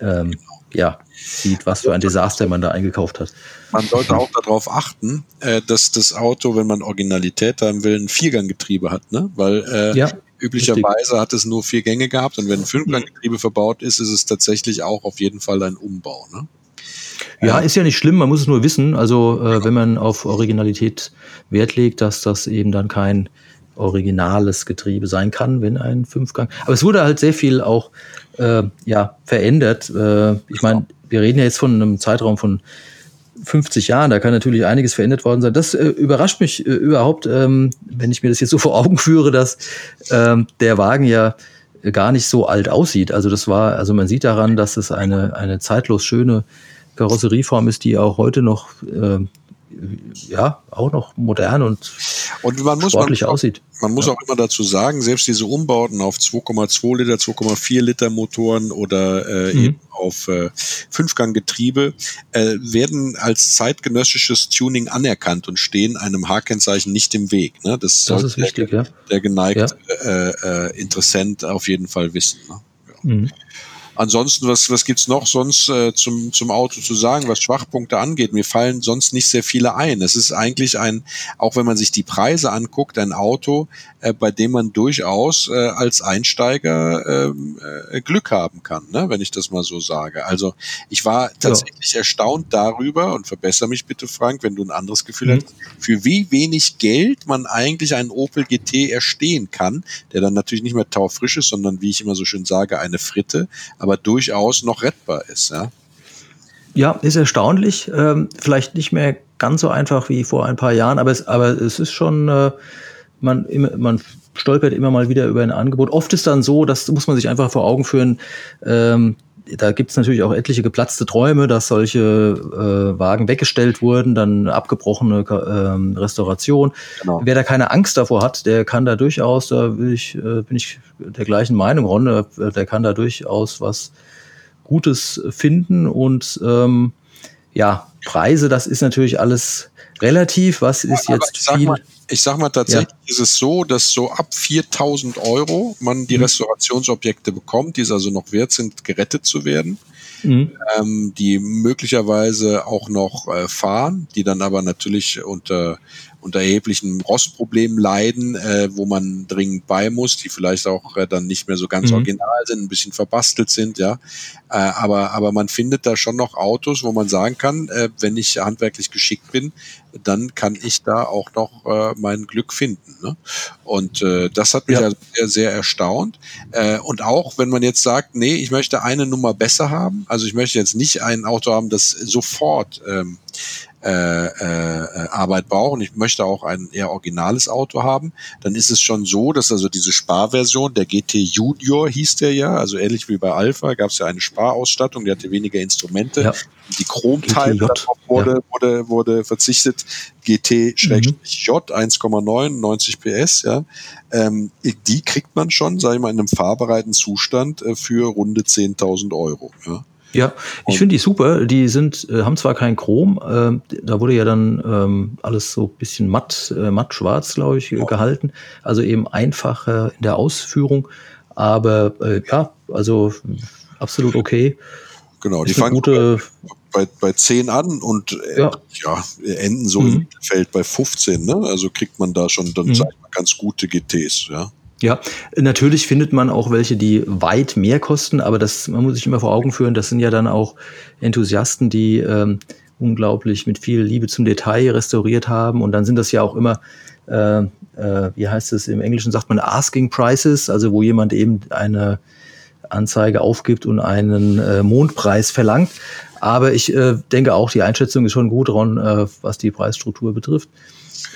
ähm, ja, sieht, was für ein Desaster man da eingekauft hat. Man sollte auch darauf achten, äh, dass das Auto, wenn man Originalität haben will, ein Vierganggetriebe hat, ne? Weil äh, ja. Üblicherweise Richtig. hat es nur vier Gänge gehabt und wenn ein Fünfganggetriebe verbaut ist, ist es tatsächlich auch auf jeden Fall ein Umbau. Ne? Ja, ist ja nicht schlimm, man muss es nur wissen. Also äh, wenn man auf Originalität Wert legt, dass das eben dann kein originales Getriebe sein kann, wenn ein Fünfgang. Aber es wurde halt sehr viel auch äh, ja, verändert. Äh, ich meine, wir reden ja jetzt von einem Zeitraum von 50 Jahren, da kann natürlich einiges verändert worden sein. Das äh, überrascht mich äh, überhaupt, ähm, wenn ich mir das jetzt so vor Augen führe, dass ähm, der Wagen ja gar nicht so alt aussieht. Also das war, also man sieht daran, dass es eine, eine zeitlos schöne Karosserieform ist, die auch heute noch äh, ja, auch noch modern und, und man muss, sportlich man, aussieht. Man muss ja. auch immer dazu sagen, selbst diese Umbauten auf 2,2 Liter, 2,4 Liter Motoren oder äh, mhm. eben auf äh, Fünfganggetriebe äh, werden als zeitgenössisches Tuning anerkannt und stehen einem H-Kennzeichen nicht im Weg. Ne? Das, das ist wichtig, der, ja. Der geneigte ja. Äh, äh, Interessent auf jeden Fall wissen. Ne? Mhm. Ansonsten, was, was gibt's noch sonst äh, zum, zum Auto zu sagen, was Schwachpunkte angeht? Mir fallen sonst nicht sehr viele ein. Es ist eigentlich ein, auch wenn man sich die Preise anguckt, ein Auto, äh, bei dem man durchaus äh, als Einsteiger ähm, äh, Glück haben kann, ne? wenn ich das mal so sage. Also ich war tatsächlich ja. erstaunt darüber, und verbessere mich bitte, Frank, wenn du ein anderes Gefühl mhm. hast, für wie wenig Geld man eigentlich einen Opel GT erstehen kann, der dann natürlich nicht mehr taufrisch ist, sondern wie ich immer so schön sage, eine Fritte. Aber aber durchaus noch rettbar ist. Ja, ja ist erstaunlich. Ähm, vielleicht nicht mehr ganz so einfach wie vor ein paar Jahren, aber es, aber es ist schon, äh, man, man stolpert immer mal wieder über ein Angebot. Oft ist dann so, das muss man sich einfach vor Augen führen, ähm, da gibt es natürlich auch etliche geplatzte Träume, dass solche äh, Wagen weggestellt wurden, dann abgebrochene äh, Restauration. Genau. Wer da keine Angst davor hat, der kann da durchaus, da will ich, äh, bin ich der gleichen Meinung, Ron, äh, der kann da durchaus was Gutes finden und ähm, ja, Preise, das ist natürlich alles relativ. Was ist ja, jetzt viel? Mal, ich sag mal, tatsächlich ja. ist es so, dass so ab 4000 Euro man die mhm. Restaurationsobjekte bekommt, die es also noch wert sind, gerettet zu werden. Mhm. Ähm, die möglicherweise auch noch äh, fahren, die dann aber natürlich unter unter erheblichen Rostproblemen leiden, äh, wo man dringend bei muss, die vielleicht auch äh, dann nicht mehr so ganz mhm. original sind, ein bisschen verbastelt sind, ja. Äh, aber, aber man findet da schon noch Autos, wo man sagen kann, äh, wenn ich handwerklich geschickt bin, dann kann ich da auch noch äh, mein Glück finden. Ne? Und äh, das hat mich ja. also sehr, sehr erstaunt. Äh, und auch, wenn man jetzt sagt, nee, ich möchte eine Nummer besser haben, also ich möchte jetzt nicht ein Auto haben, das sofort ähm, äh, äh, Arbeit brauche ich möchte auch ein eher originales Auto haben, dann ist es schon so, dass also diese Sparversion, der GT Junior hieß der ja, also ähnlich wie bei Alpha, gab es ja eine Sparausstattung, die hatte weniger Instrumente. Ja. Die Chromteile wurde, ja. wurde, wurde verzichtet. GT-J mhm. 1,9, 90 PS, ja. Ähm, die kriegt man schon, sage ich mal, in einem fahrbereiten Zustand äh, für runde 10.000 Euro. Ja. Ja, ich finde die super. Die sind, äh, haben zwar kein Chrom, äh, da wurde ja dann ähm, alles so bisschen matt, äh, matt schwarz, glaube ich, ja. gehalten. Also eben einfacher in der Ausführung. Aber äh, ja, also absolut okay. Genau, die fangen, gute, bei, bei 10 an und äh, ja. ja enden so mhm. im Mittelfeld bei 15. Ne? Also kriegt man da schon dann mhm. ganz gute GTs. Ja. Ja, natürlich findet man auch welche, die weit mehr kosten, aber das, man muss sich immer vor Augen führen, das sind ja dann auch Enthusiasten, die ähm, unglaublich mit viel Liebe zum Detail restauriert haben. Und dann sind das ja auch immer, äh, äh, wie heißt es im Englischen, sagt man Asking Prices, also wo jemand eben eine Anzeige aufgibt und einen äh, Mondpreis verlangt. Aber ich äh, denke auch, die Einschätzung ist schon gut, Ron, äh, was die Preisstruktur betrifft.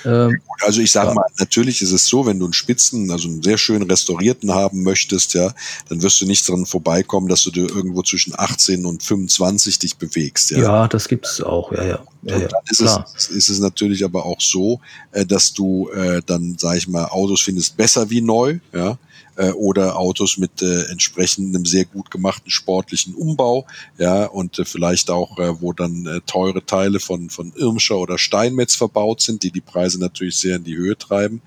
Ähm, also ich sage ja. mal, natürlich ist es so, wenn du einen Spitzen, also einen sehr schön restaurierten haben möchtest, ja, dann wirst du nicht dran vorbeikommen, dass du dir irgendwo zwischen 18 und 25 dich bewegst. Ja, ja das gibt es auch, ja, ja. ja, ja. dann ist es, ist es natürlich aber auch so, äh, dass du äh, dann, sage ich mal, Autos findest besser wie neu, ja äh, oder Autos mit äh, entsprechend einem sehr gut gemachten sportlichen Umbau, ja, und äh, vielleicht auch, äh, wo dann äh, teure Teile von, von Irmscher oder Steinmetz verbaut sind, die die Preise natürlich sehr in die Höhe treiben.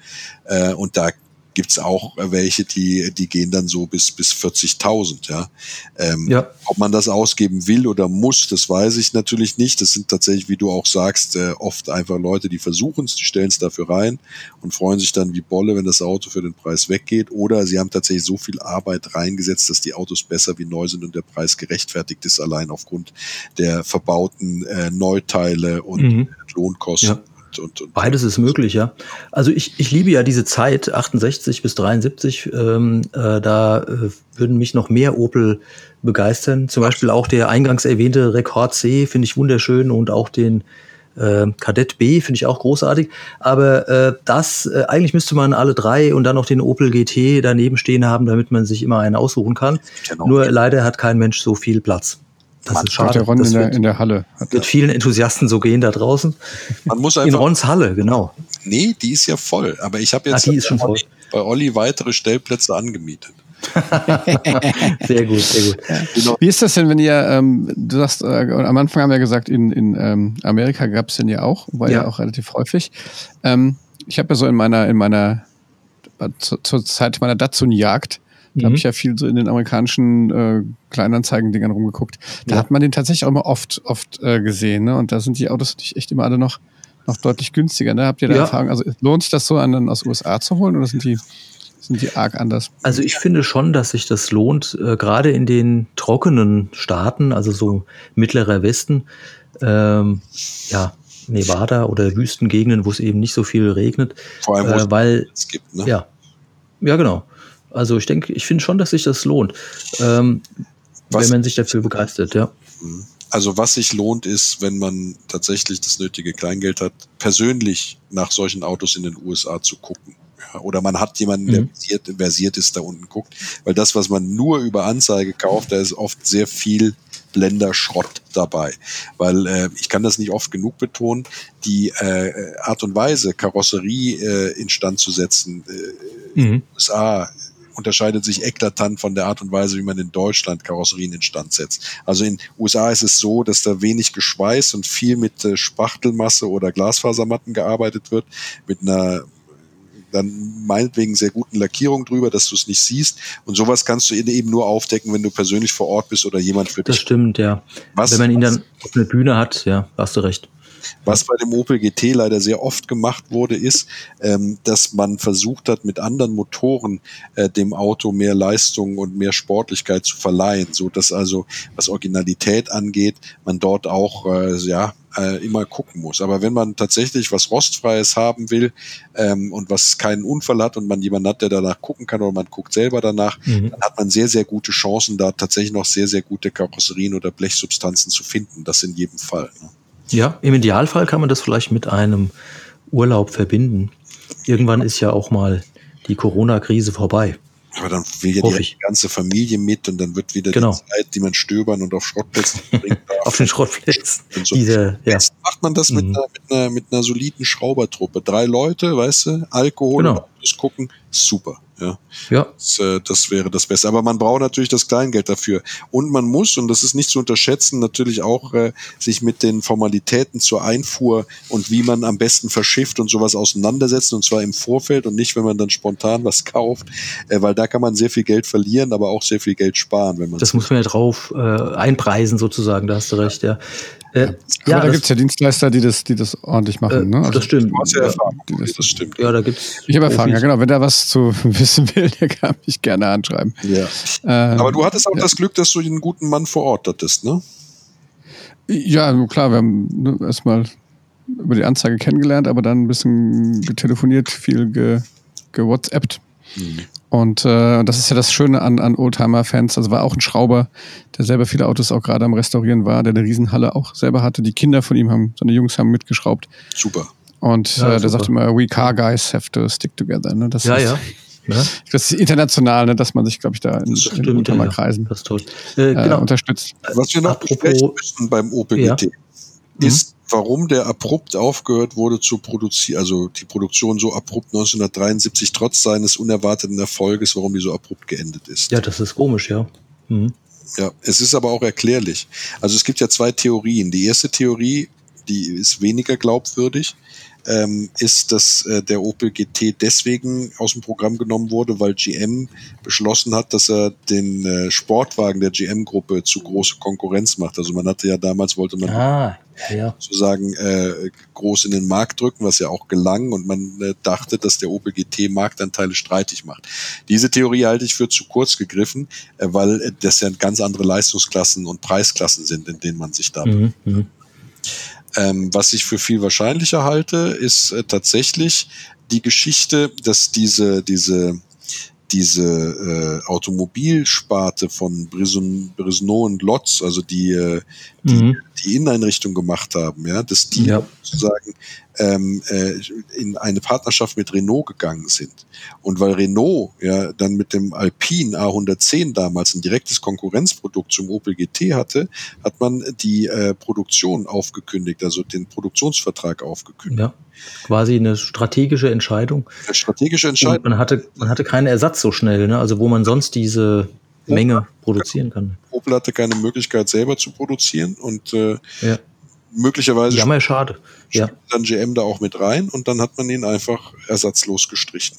Äh, und da gibt's auch welche, die, die gehen dann so bis, bis 40.000. Ja? Ähm, ja. Ob man das ausgeben will oder muss, das weiß ich natürlich nicht. Das sind tatsächlich, wie du auch sagst, äh, oft einfach Leute, die versuchen es, die stellen es dafür rein und freuen sich dann wie Bolle, wenn das Auto für den Preis weggeht. Oder sie haben tatsächlich so viel Arbeit reingesetzt, dass die Autos besser wie neu sind und der Preis gerechtfertigt ist, allein aufgrund der verbauten äh, Neuteile und mhm. Lohnkosten. Ja und, und Beides ist möglich, ja. Also ich, ich liebe ja diese Zeit, 68 bis 73, ähm, äh, da äh, würden mich noch mehr Opel begeistern. Zum Beispiel auch der eingangs erwähnte Rekord C finde ich wunderschön und auch den äh, Kadett B finde ich auch großartig. Aber äh, das, äh, eigentlich müsste man alle drei und dann noch den Opel GT daneben stehen haben, damit man sich immer einen aussuchen kann. Genau. Nur leider hat kein Mensch so viel Platz. Das Man ist schade. Ron das in, der, in der Halle. Hat wird vielen Enthusiasten so gehen da draußen. Man muss einfach, in Rons Halle, genau. Nee, die ist ja voll. Aber ich habe jetzt ah, bei, bei Olli weitere Stellplätze angemietet. sehr gut, sehr gut. Wie ist das denn, wenn ihr, ähm, du sagst, äh, am Anfang haben wir gesagt, in, in ähm, Amerika gab es den ja auch, war ja. ja auch relativ häufig. Ähm, ich habe ja so in meiner, in meiner, zur, zur Zeit meiner Datsun-Jagd, da mhm. habe ich ja viel so in den amerikanischen äh, Kleinanzeigen-Dingern rumgeguckt. Da ja. hat man den tatsächlich auch immer oft, oft äh, gesehen. Ne? Und da sind die Autos natürlich echt immer alle noch, noch deutlich günstiger. Ne? Habt ihr da ja. Erfahrung? Also lohnt sich das so, einen aus USA zu holen oder sind die, sind die arg anders? Also ich finde schon, dass sich das lohnt, äh, gerade in den trockenen Staaten, also so mittlerer Westen, ähm, ja, Nevada oder Wüstengegenden, wo es eben nicht so viel regnet. Vor allem, wo äh, weil, es gibt, ne? Ja, ja, genau. Also ich denke, ich finde schon, dass sich das lohnt, ähm, wenn man sich dafür begeistert, ja. Mhm. Also was sich lohnt, ist, wenn man tatsächlich das nötige Kleingeld hat, persönlich nach solchen Autos in den USA zu gucken. Ja, oder man hat jemanden, der mhm. versiert, versiert ist, da unten guckt. Weil das, was man nur über Anzeige kauft, da ist oft sehr viel Blenderschrott dabei. Weil äh, ich kann das nicht oft genug betonen, die äh, Art und Weise, Karosserie äh, instand zu setzen, äh, mhm. USA unterscheidet sich eklatant von der Art und Weise, wie man in Deutschland Karosserien instand setzt. Also in USA ist es so, dass da wenig Geschweiß und viel mit äh, Spachtelmasse oder Glasfasermatten gearbeitet wird, mit einer dann meinetwegen sehr guten Lackierung drüber, dass du es nicht siehst. Und sowas kannst du eben nur aufdecken, wenn du persönlich vor Ort bist oder jemand für dich. Das stimmt, ja. Was, wenn man ihn dann auf eine Bühne hat, ja, hast du recht. Was bei dem Opel GT leider sehr oft gemacht wurde, ist, ähm, dass man versucht hat, mit anderen Motoren äh, dem Auto mehr Leistung und mehr Sportlichkeit zu verleihen, so dass also was Originalität angeht, man dort auch äh, ja äh, immer gucken muss. Aber wenn man tatsächlich was Rostfreies haben will ähm, und was keinen Unfall hat und man jemanden hat, der danach gucken kann oder man guckt selber danach, mhm. dann hat man sehr, sehr gute Chancen, da tatsächlich noch sehr, sehr gute Karosserien oder Blechsubstanzen zu finden. Das in jedem Fall. Ne? Ja, im Idealfall kann man das vielleicht mit einem Urlaub verbinden. Irgendwann ist ja auch mal die Corona-Krise vorbei. Aber dann will ja die, ganze Familie mit und dann wird wieder genau. die Zeit, die man stöbern und auf Schrottplätzen bringen darf. auf den Schrottplätzen. So. Diese, ja. Jetzt macht man das mhm. mit, einer, mit, einer, mit einer soliden Schraubertruppe. Drei Leute, weißt du, Alkohol, genau. das gucken, super. Ja, ja. Das, äh, das wäre das Beste. Aber man braucht natürlich das Kleingeld dafür. Und man muss, und das ist nicht zu unterschätzen, natürlich auch äh, sich mit den Formalitäten zur Einfuhr und wie man am besten verschifft und sowas auseinandersetzen. Und zwar im Vorfeld und nicht, wenn man dann spontan was kauft. Äh, weil da kann man sehr viel Geld verlieren, aber auch sehr viel Geld sparen. Wenn man das muss man ja drauf äh, einpreisen sozusagen, da hast du recht, ja. Äh, ja, da gibt es ja Dienstleister, die das, die das ordentlich machen. Äh, ne? Also, das stimmt. Ja, Erfahrung, das, das, stimmt. Ja, da gibt's ich habe Erfahrung, ja genau. Wenn da was zu wissen will, der kann mich gerne anschreiben. Ja. Ähm, Aber du hattest auch ja. das Glück, dass du einen guten Mann vor Ort hattest, ne? Ja, klar, wir haben ne, erstmal über die Anzeige kennengelernt, aber dann ein bisschen getelefoniert, viel ge, gewhatsappt. Mhm. Und äh, das ist ja das Schöne an, an Oldtimer-Fans. Also war auch ein Schrauber, der selber viele Autos auch gerade am Restaurieren war, der eine Riesenhalle auch selber hatte. Die Kinder von ihm haben, seine Jungs haben mitgeschraubt. Super. Und ja, äh, der sagt immer, we car guys have to stick together. Ne? Das ja, ist, ja. Ja. Das ist international, ne, dass man sich, glaube ich, da in, in Oldtimer-Kreisen ja, äh, genau. äh, unterstützt. Was wir noch Apropos, müssen beim OPGT ja. ist, warum der abrupt aufgehört wurde zu produzieren, also die Produktion so abrupt 1973 trotz seines unerwarteten Erfolges, warum die so abrupt geendet ist. Ja, das ist komisch, ja. Mhm. Ja, es ist aber auch erklärlich. Also es gibt ja zwei Theorien. Die erste Theorie, die ist weniger glaubwürdig ähm, ist, dass äh, der Opel GT deswegen aus dem Programm genommen wurde, weil GM beschlossen hat, dass er den äh, Sportwagen der GM-Gruppe zu große Konkurrenz macht. Also man hatte ja damals, wollte man ah, ja. sozusagen äh, groß in den Markt drücken, was ja auch gelang und man äh, dachte, dass der Opel GT Marktanteile streitig macht. Diese Theorie halte ich für zu kurz gegriffen, äh, weil äh, das ja ganz andere Leistungsklassen und Preisklassen sind, in denen man sich da mhm, mhm. Ähm, was ich für viel wahrscheinlicher halte, ist äh, tatsächlich die Geschichte, dass diese, diese, diese äh, Automobilsparte von Brison, Brisno und Lotz, also die, äh, die, mhm. Die Inneneinrichtung gemacht haben, ja, dass die ja. sozusagen ähm, äh, in eine Partnerschaft mit Renault gegangen sind. Und weil Renault ja dann mit dem Alpine A110 damals ein direktes Konkurrenzprodukt zum Opel GT hatte, hat man die äh, Produktion aufgekündigt, also den Produktionsvertrag aufgekündigt. Ja, quasi eine strategische Entscheidung. Eine strategische Entscheidung. Und man hatte, man hatte keinen Ersatz so schnell, ne? also wo man sonst diese Menge produzieren kann. Opel hatte keine Möglichkeit selber zu produzieren und äh, ja möglicherweise ja, mal schade. Ja. dann GM da auch mit rein und dann hat man ihn einfach ersatzlos gestrichen.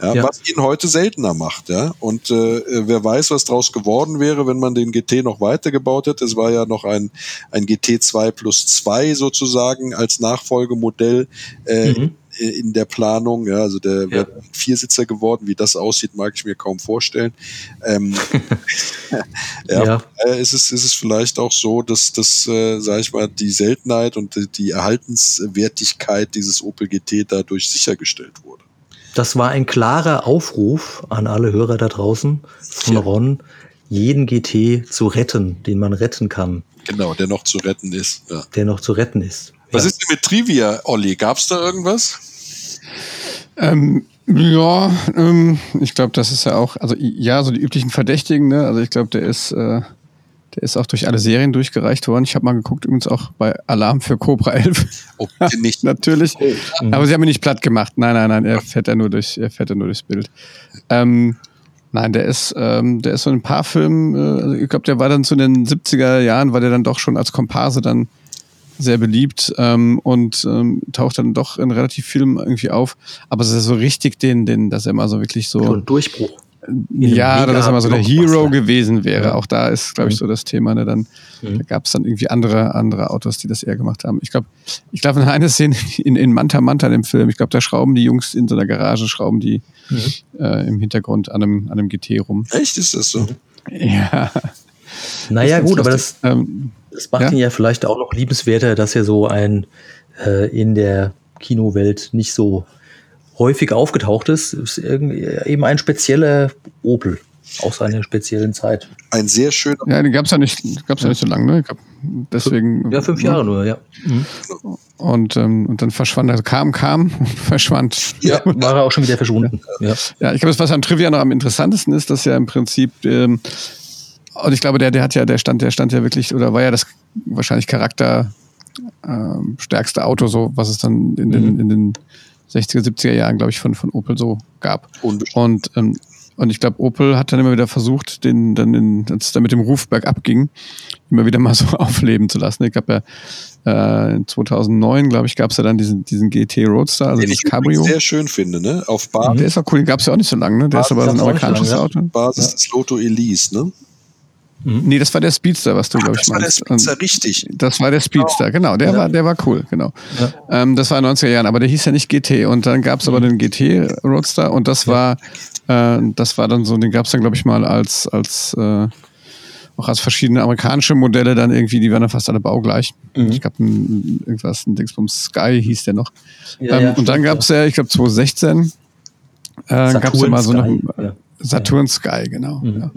Ja, ja. Was ihn heute seltener macht, ja. Und äh, wer weiß, was draus geworden wäre, wenn man den GT noch weitergebaut hätte. Es war ja noch ein, ein GT2 plus 2 sozusagen als Nachfolgemodell. Äh, mhm in der Planung. Ja, also der ja. wird Viersitzer geworden. Wie das aussieht, mag ich mir kaum vorstellen. Ähm, ja, ja. Äh, ist, es, ist es vielleicht auch so, dass das, äh, sage ich mal, die Seltenheit und die Erhaltenswertigkeit dieses Opel GT dadurch sichergestellt wurde. Das war ein klarer Aufruf an alle Hörer da draußen von ja. Ron, jeden GT zu retten, den man retten kann. Genau, der noch zu retten ist. Ja. Der noch zu retten ist. Was ja. ist denn mit Trivia, Olli? Gab es da irgendwas? Ähm, ja, ähm, ich glaube, das ist ja auch, also ja, so die üblichen Verdächtigen, ne? Also ich glaube, der ist, äh, der ist auch durch alle Serien durchgereicht worden. Ich habe mal geguckt, übrigens auch bei Alarm für Cobra 11. Oh, nicht. Natürlich. Oh. Aber sie haben ihn nicht platt gemacht. Nein, nein, nein, er fährt ja nur durch, er fährt ja nur durchs Bild. Ähm, nein, der ist, ähm, der ist so in ein paar Filmen, äh, also ich glaube, der war dann zu den 70er Jahren, war der dann doch schon als Komparse dann sehr beliebt ähm, und ähm, taucht dann doch in relativ Filmen irgendwie auf. Aber es ist so richtig den, den, dass er mal so wirklich so. ein Durchbruch. Ja, dass er mal so der Hero gewesen wäre. Ja. Auch da ist, glaube ich, mhm. so das Thema. Ne? Dann mhm. da gab es dann irgendwie andere, andere Autos, die das eher gemacht haben. Ich glaube, ich glaube, in einer Szene in, in Manta Manta, dem Film, ich glaube, da schrauben die Jungs in so einer Garage, schrauben die mhm. äh, im Hintergrund an einem, an einem GT rum. Echt, ist das so? Ja. Naja, gut, aber das, ähm, das macht ja? ihn ja vielleicht auch noch liebenswerter, dass er so ein äh, in der Kinowelt nicht so häufig aufgetaucht ist. ist eben ein spezieller Opel aus einer speziellen Zeit. Ein sehr schöner. Ja, den gab es ja nicht, gab's ja nicht so lange, ne? Glaub, deswegen. Ja, fünf Jahre nur, ja. Mhm. Und, ähm, und dann verschwand, also kam, kam und verschwand. Ja, war er auch schon wieder verschwunden. Ja, ja ich glaube, was am Trivia noch am interessantesten ist, dass ja im Prinzip ähm, und ich glaube, der, der hat ja, der stand, der stand ja wirklich, oder war ja das wahrscheinlich charakterstärkste ähm, Auto, so was es dann in den, mhm. in den 60er, 70er Jahren, glaube ich, von, von Opel so gab. Und, ähm, und ich glaube, Opel hat dann immer wieder versucht, den dann, in, als es dann mit dem Ruf bergab ging, immer wieder mal so aufleben zu lassen. Ich glaube ja, äh, 2009, glaube ich, gab es ja dann diesen, diesen GT Roadster, also Den das ich Cabrio. sehr schön finde, ne? Auf Basis, Der ist auch cool, den gab es ja auch nicht so lange, ne? Der ist aber so ein amerikanisches Auto. Basis des Lotto Elise, ne? Nee, das war der Speedster, was du, glaube ich, Das war der meinst. Spitzer, Und richtig. Das war der Speedster, genau. Der war, der war cool, genau. Ja. Ähm, das war in den 90er Jahren, aber der hieß ja nicht GT. Und dann gab es aber den GT Roadster und das war, äh, das war dann so, den gab es dann, glaube ich, mal als, als äh, auch als verschiedene amerikanische Modelle dann irgendwie, die waren dann fast alle baugleich. Mhm. Ich glaube, irgendwas, ein Dingsbums Sky hieß der noch. Ja, ähm, ja, und dann gab es ja, ich glaube 2016, äh, gab es ja mal so eine ja. Saturn Sky, genau. Mhm, Ja.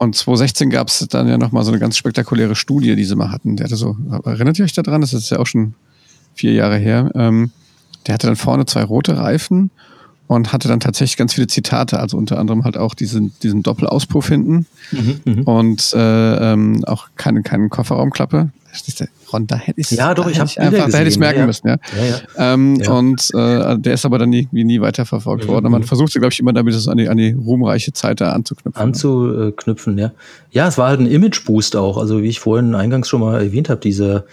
Und 2016 gab es dann ja nochmal so eine ganz spektakuläre Studie, die sie mal hatten. Der hatte so, erinnert ihr euch daran? Das ist ja auch schon vier Jahre her. Ähm, der hatte dann vorne zwei rote Reifen und hatte dann tatsächlich ganz viele Zitate, also unter anderem halt auch diesen, diesen Doppelauspuff hinten Mhm, mhm. und äh, ähm, auch keine, keine Kofferraumklappe. Das Ron, da hätte ich Ja, doch, ich hätte da ich merken ja, müssen, ja. Ja. Ähm. Und äh, der ist aber dann irgendwie nie weiterverfolgt worden. Und man Mhm. versuchte, glaube ich, immer damit es an die, an die ruhmreiche Zeit da anzuknüpfen. anzuknüpfen, ja. Ja, es war halt ein Image-Boost auch. Also wie ich vorhin eingangs schon mal erwähnt habe, diese,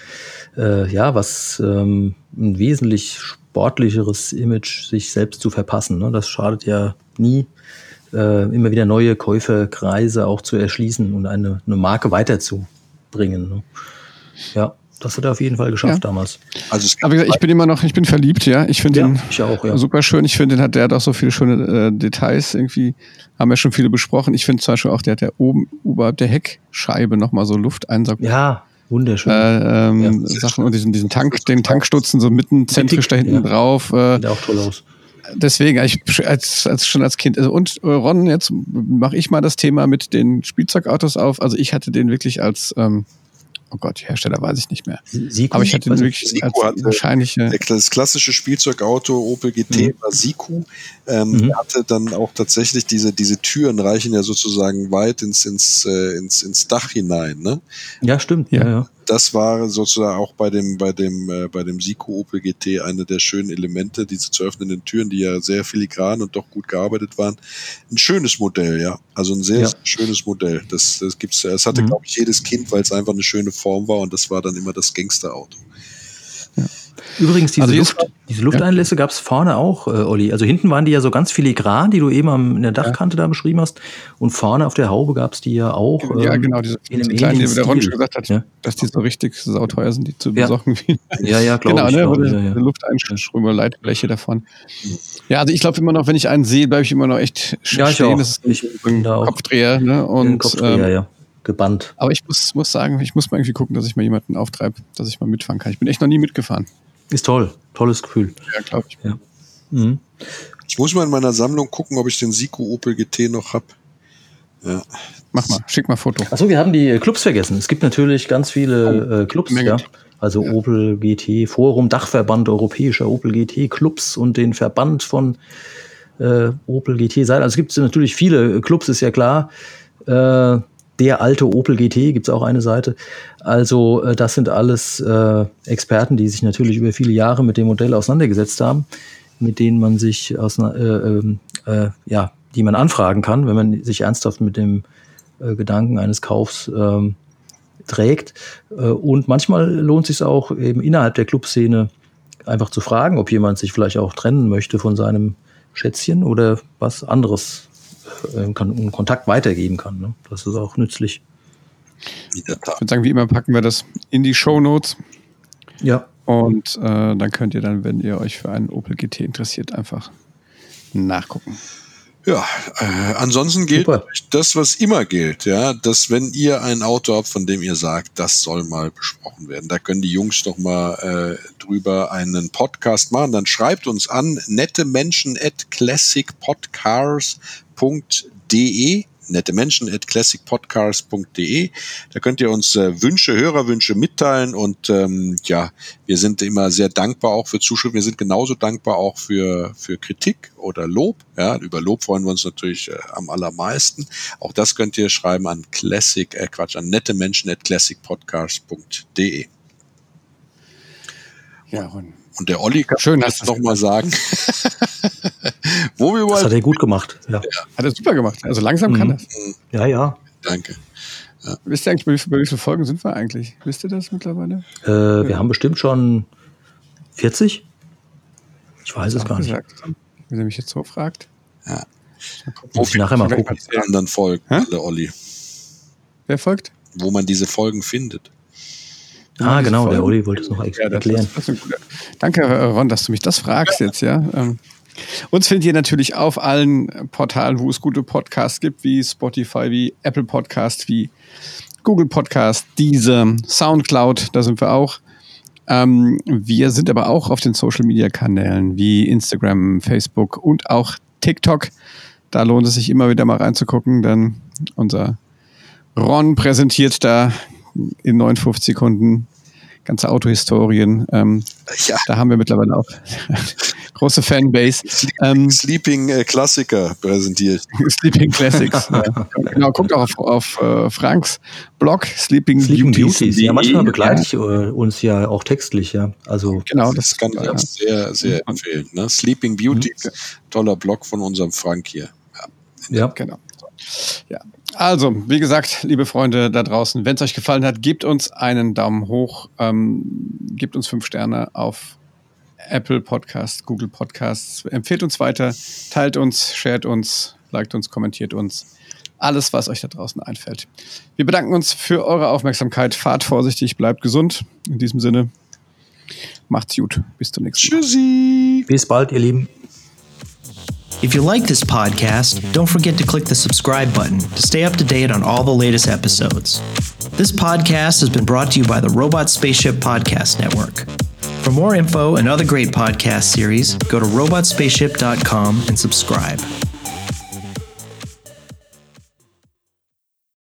äh, ja, was ähm, ein wesentlich sportlicheres Image sich selbst zu verpassen. Ne? Das schadet ja nie, äh, immer wieder neue Käuferkreise auch zu erschließen und eine, eine Marke weiterzubringen. Ne? Ja, das hat er auf jeden Fall geschafft Ja. damals. Also es Aber wie gesagt, ich bin immer noch, ich bin verliebt, ja. Ich finde Ja, den ich auch, ja. super schön. Ich finde, den hat, der hat auch so viele schöne äh, Details irgendwie. Haben wir schon viele besprochen. Ich finde zum Beispiel auch, der hat ja oben oberhalb der Heckscheibe nochmal so Lufteinsaug. Ja, wunderschön. Äh, ähm, Ja, Sachen und diesen, diesen Tank, den Tankstutzen so mitten zentrisch da hinten ja. drauf. Äh, Sieht auch toll aus. deswegen, ich, als, als schon als Kind, also und äh, Ron, jetzt mache ich mal das Thema mit den Spielzeugautos auf. Also ich hatte den wirklich als, ähm, oh Gott, Hersteller weiß ich nicht mehr. Siku, Aber ich hatte den also, wirklich Siku als. Der- Das klassische Spielzeugauto Opel GT war Siku. Ähm, Mhm. hatte dann auch tatsächlich diese, diese Türen reichen ja sozusagen weit ins, ins, äh, ins, ins Dach hinein. Ne? Ja, stimmt. Ja, ja. Das war sozusagen auch bei dem, bei dem, äh, bei dem Siku Opel GT eine der schönen Elemente, diese zu öffnenden Türen, die ja sehr filigran und doch gut gearbeitet waren. Ein schönes Modell, ja. Also ein sehr, Ja. schönes Modell. Das, das gibt's, das hatte, Mhm. glaube ich, jedes Kind, weil es einfach eine schöne Form war und das war dann immer das Gangsterauto. Übrigens, diese, Also Luft, diese Lufteinlässe gab es vorne auch, äh, Olli. Also hinten waren die ja so ganz filigran, die du eben am, in der Dachkante da beschrieben hast. Und vorne auf der Haube gab es die ja auch. Ja, ähm, genau, diese in einem kleinen, die der Ron schon gesagt hat, Ja. dass die so richtig sauteuer sind, die zu Ja. besorgen. Ja, ja, glaube genau, ich. ne, glaub ja, ja. Lufteinströme, Leitbleche davon. Ja, also ich glaube immer noch, wenn ich einen sehe, bleibe ich immer noch echt Ja, ich stehen. auch. Das ist Ich ein da Kopfdreher. Ne? Und, Kopfdreher, ähm, ja. Gebannt. Aber ich muss, muss sagen, ich muss mal irgendwie gucken, dass ich mal jemanden auftreibe, dass ich mal mitfahren kann. Ich bin echt noch nie mitgefahren. Ist toll. Tolles Gefühl. Ja, glaube ich. Ja. Mhm. Ich muss mal in meiner Sammlung gucken, ob ich den Siku Opel GT noch hab. Ja. Mach mal, schick mal ein Foto. Achso, wir haben die äh, Clubs vergessen. Es gibt natürlich ganz viele äh, Clubs, Menge. ja. Also Opel GT Forum, Dachverband europäischer Opel GT Clubs und den Verband von äh, Opel GT Seite. Also es gibt natürlich viele Clubs, ist ja klar. Äh, der alte Opel GT gibt's auch eine Seite. Also äh, das sind alles äh, Experten, die sich natürlich über viele Jahre mit dem Modell auseinandergesetzt haben, mit denen man sich aus, äh, ähm, äh, ja, die man anfragen kann, wenn man sich ernsthaft mit dem äh, Gedanken eines Kaufs ähm, trägt. Äh, und manchmal lohnt es sich auch eben innerhalb der Clubszene einfach zu fragen, ob jemand sich vielleicht auch trennen möchte von seinem Schätzchen oder was anderes äh, kann, einen Kontakt weitergeben kann. Ne? Das ist auch nützlich. Ich würde sagen, wie immer packen wir das in die Show Notes. Ja. Und äh, dann könnt ihr dann, wenn ihr euch für einen Opel GT interessiert, einfach nachgucken. Ja, äh, ansonsten gilt Super. das, was immer gilt, ja, dass wenn ihr ein Auto habt, von dem ihr sagt, das soll mal besprochen werden, da können die Jungs noch mal äh, drüber einen Podcast machen, dann schreibt uns an nette Menschen at classicpodcars.de nette Menschen at classicpodcast.de. Da könnt ihr uns äh, Wünsche, Hörerwünsche mitteilen und ähm, ja, wir sind immer sehr dankbar auch für Zuschriften. Wir sind genauso dankbar auch für, für Kritik oder Lob. Ja, über Lob freuen wir uns natürlich äh, am allermeisten. Auch das könnt ihr schreiben an classic, äh Quatsch, an nette Menschen at classicpodcast.de. Ja, Ron. Und der Olli kann Schön, jetzt noch mal sagen, wo wir Das hat er gut gemacht. Ja. ja. Hat er super gemacht. Also langsam mhm. kann das. Ja, ja. Danke. Ja. Wisst ihr eigentlich, bei wie, viele Folgen sind wir eigentlich? Wisst ihr das mittlerweile? Äh, wir ja. haben bestimmt schon 40? Ich weiß es gar gesagt. nicht. Wenn ihr mich jetzt so fragt. Ja. Muss ich nachher mal gucken. Die anderen Folgen, alle Olli. Wer folgt? Wo man diese Folgen findet. Ah, genau, der Olli wollte es noch ja, erklären. Das, das Danke, Ron, dass du mich das fragst jetzt, ja. Ähm, uns findet ihr natürlich auf allen Portalen, wo es gute Podcasts gibt, wie Spotify, wie Apple Podcast, wie Google Podcast, diese Soundcloud, da sind wir auch. Ähm, wir sind aber auch auf den Social Media Kanälen wie Instagram, Facebook und auch TikTok. Da lohnt es sich immer wieder mal reinzugucken, denn unser Ron präsentiert da in 59 Sekunden ganze Autohistorien. Ähm, ja. Da haben wir mittlerweile auch große Fanbase. Ähm, Sleeping äh, Klassiker präsentiert. Sleeping Classics. ja. Genau, guckt auch auf, auf uh, Franks Blog Sleeping, Sleeping Beauties. Beauties. Ja, manchmal begleite ich uh, uns ja auch textlich, ja. Also genau, das, das kann ich auch sehr, sehr empfehlen. Ne? Sleeping Beauties, mhm. toller Blog von unserem Frank hier. Ja, ja. genau. Ja, also, wie gesagt, liebe Freunde da draußen, wenn es euch gefallen hat, gebt uns einen Daumen hoch, ähm, gebt uns fünf Sterne auf Apple Podcasts, Google Podcasts, empfehlt uns weiter, teilt uns, shared uns, liked uns, kommentiert uns. Alles, was euch da draußen einfällt. Wir bedanken uns für eure Aufmerksamkeit. Fahrt vorsichtig, bleibt gesund. In diesem Sinne, macht's gut. Bis zum nächsten Mal. Tschüssi. Bis bald, ihr Lieben. If you like this podcast, don't forget to click the subscribe button to stay up to date on all the latest episodes. This podcast has been brought to you by the Robot Spaceship Podcast Network. For more info and other great podcast series, go to robotspaceship.com and subscribe.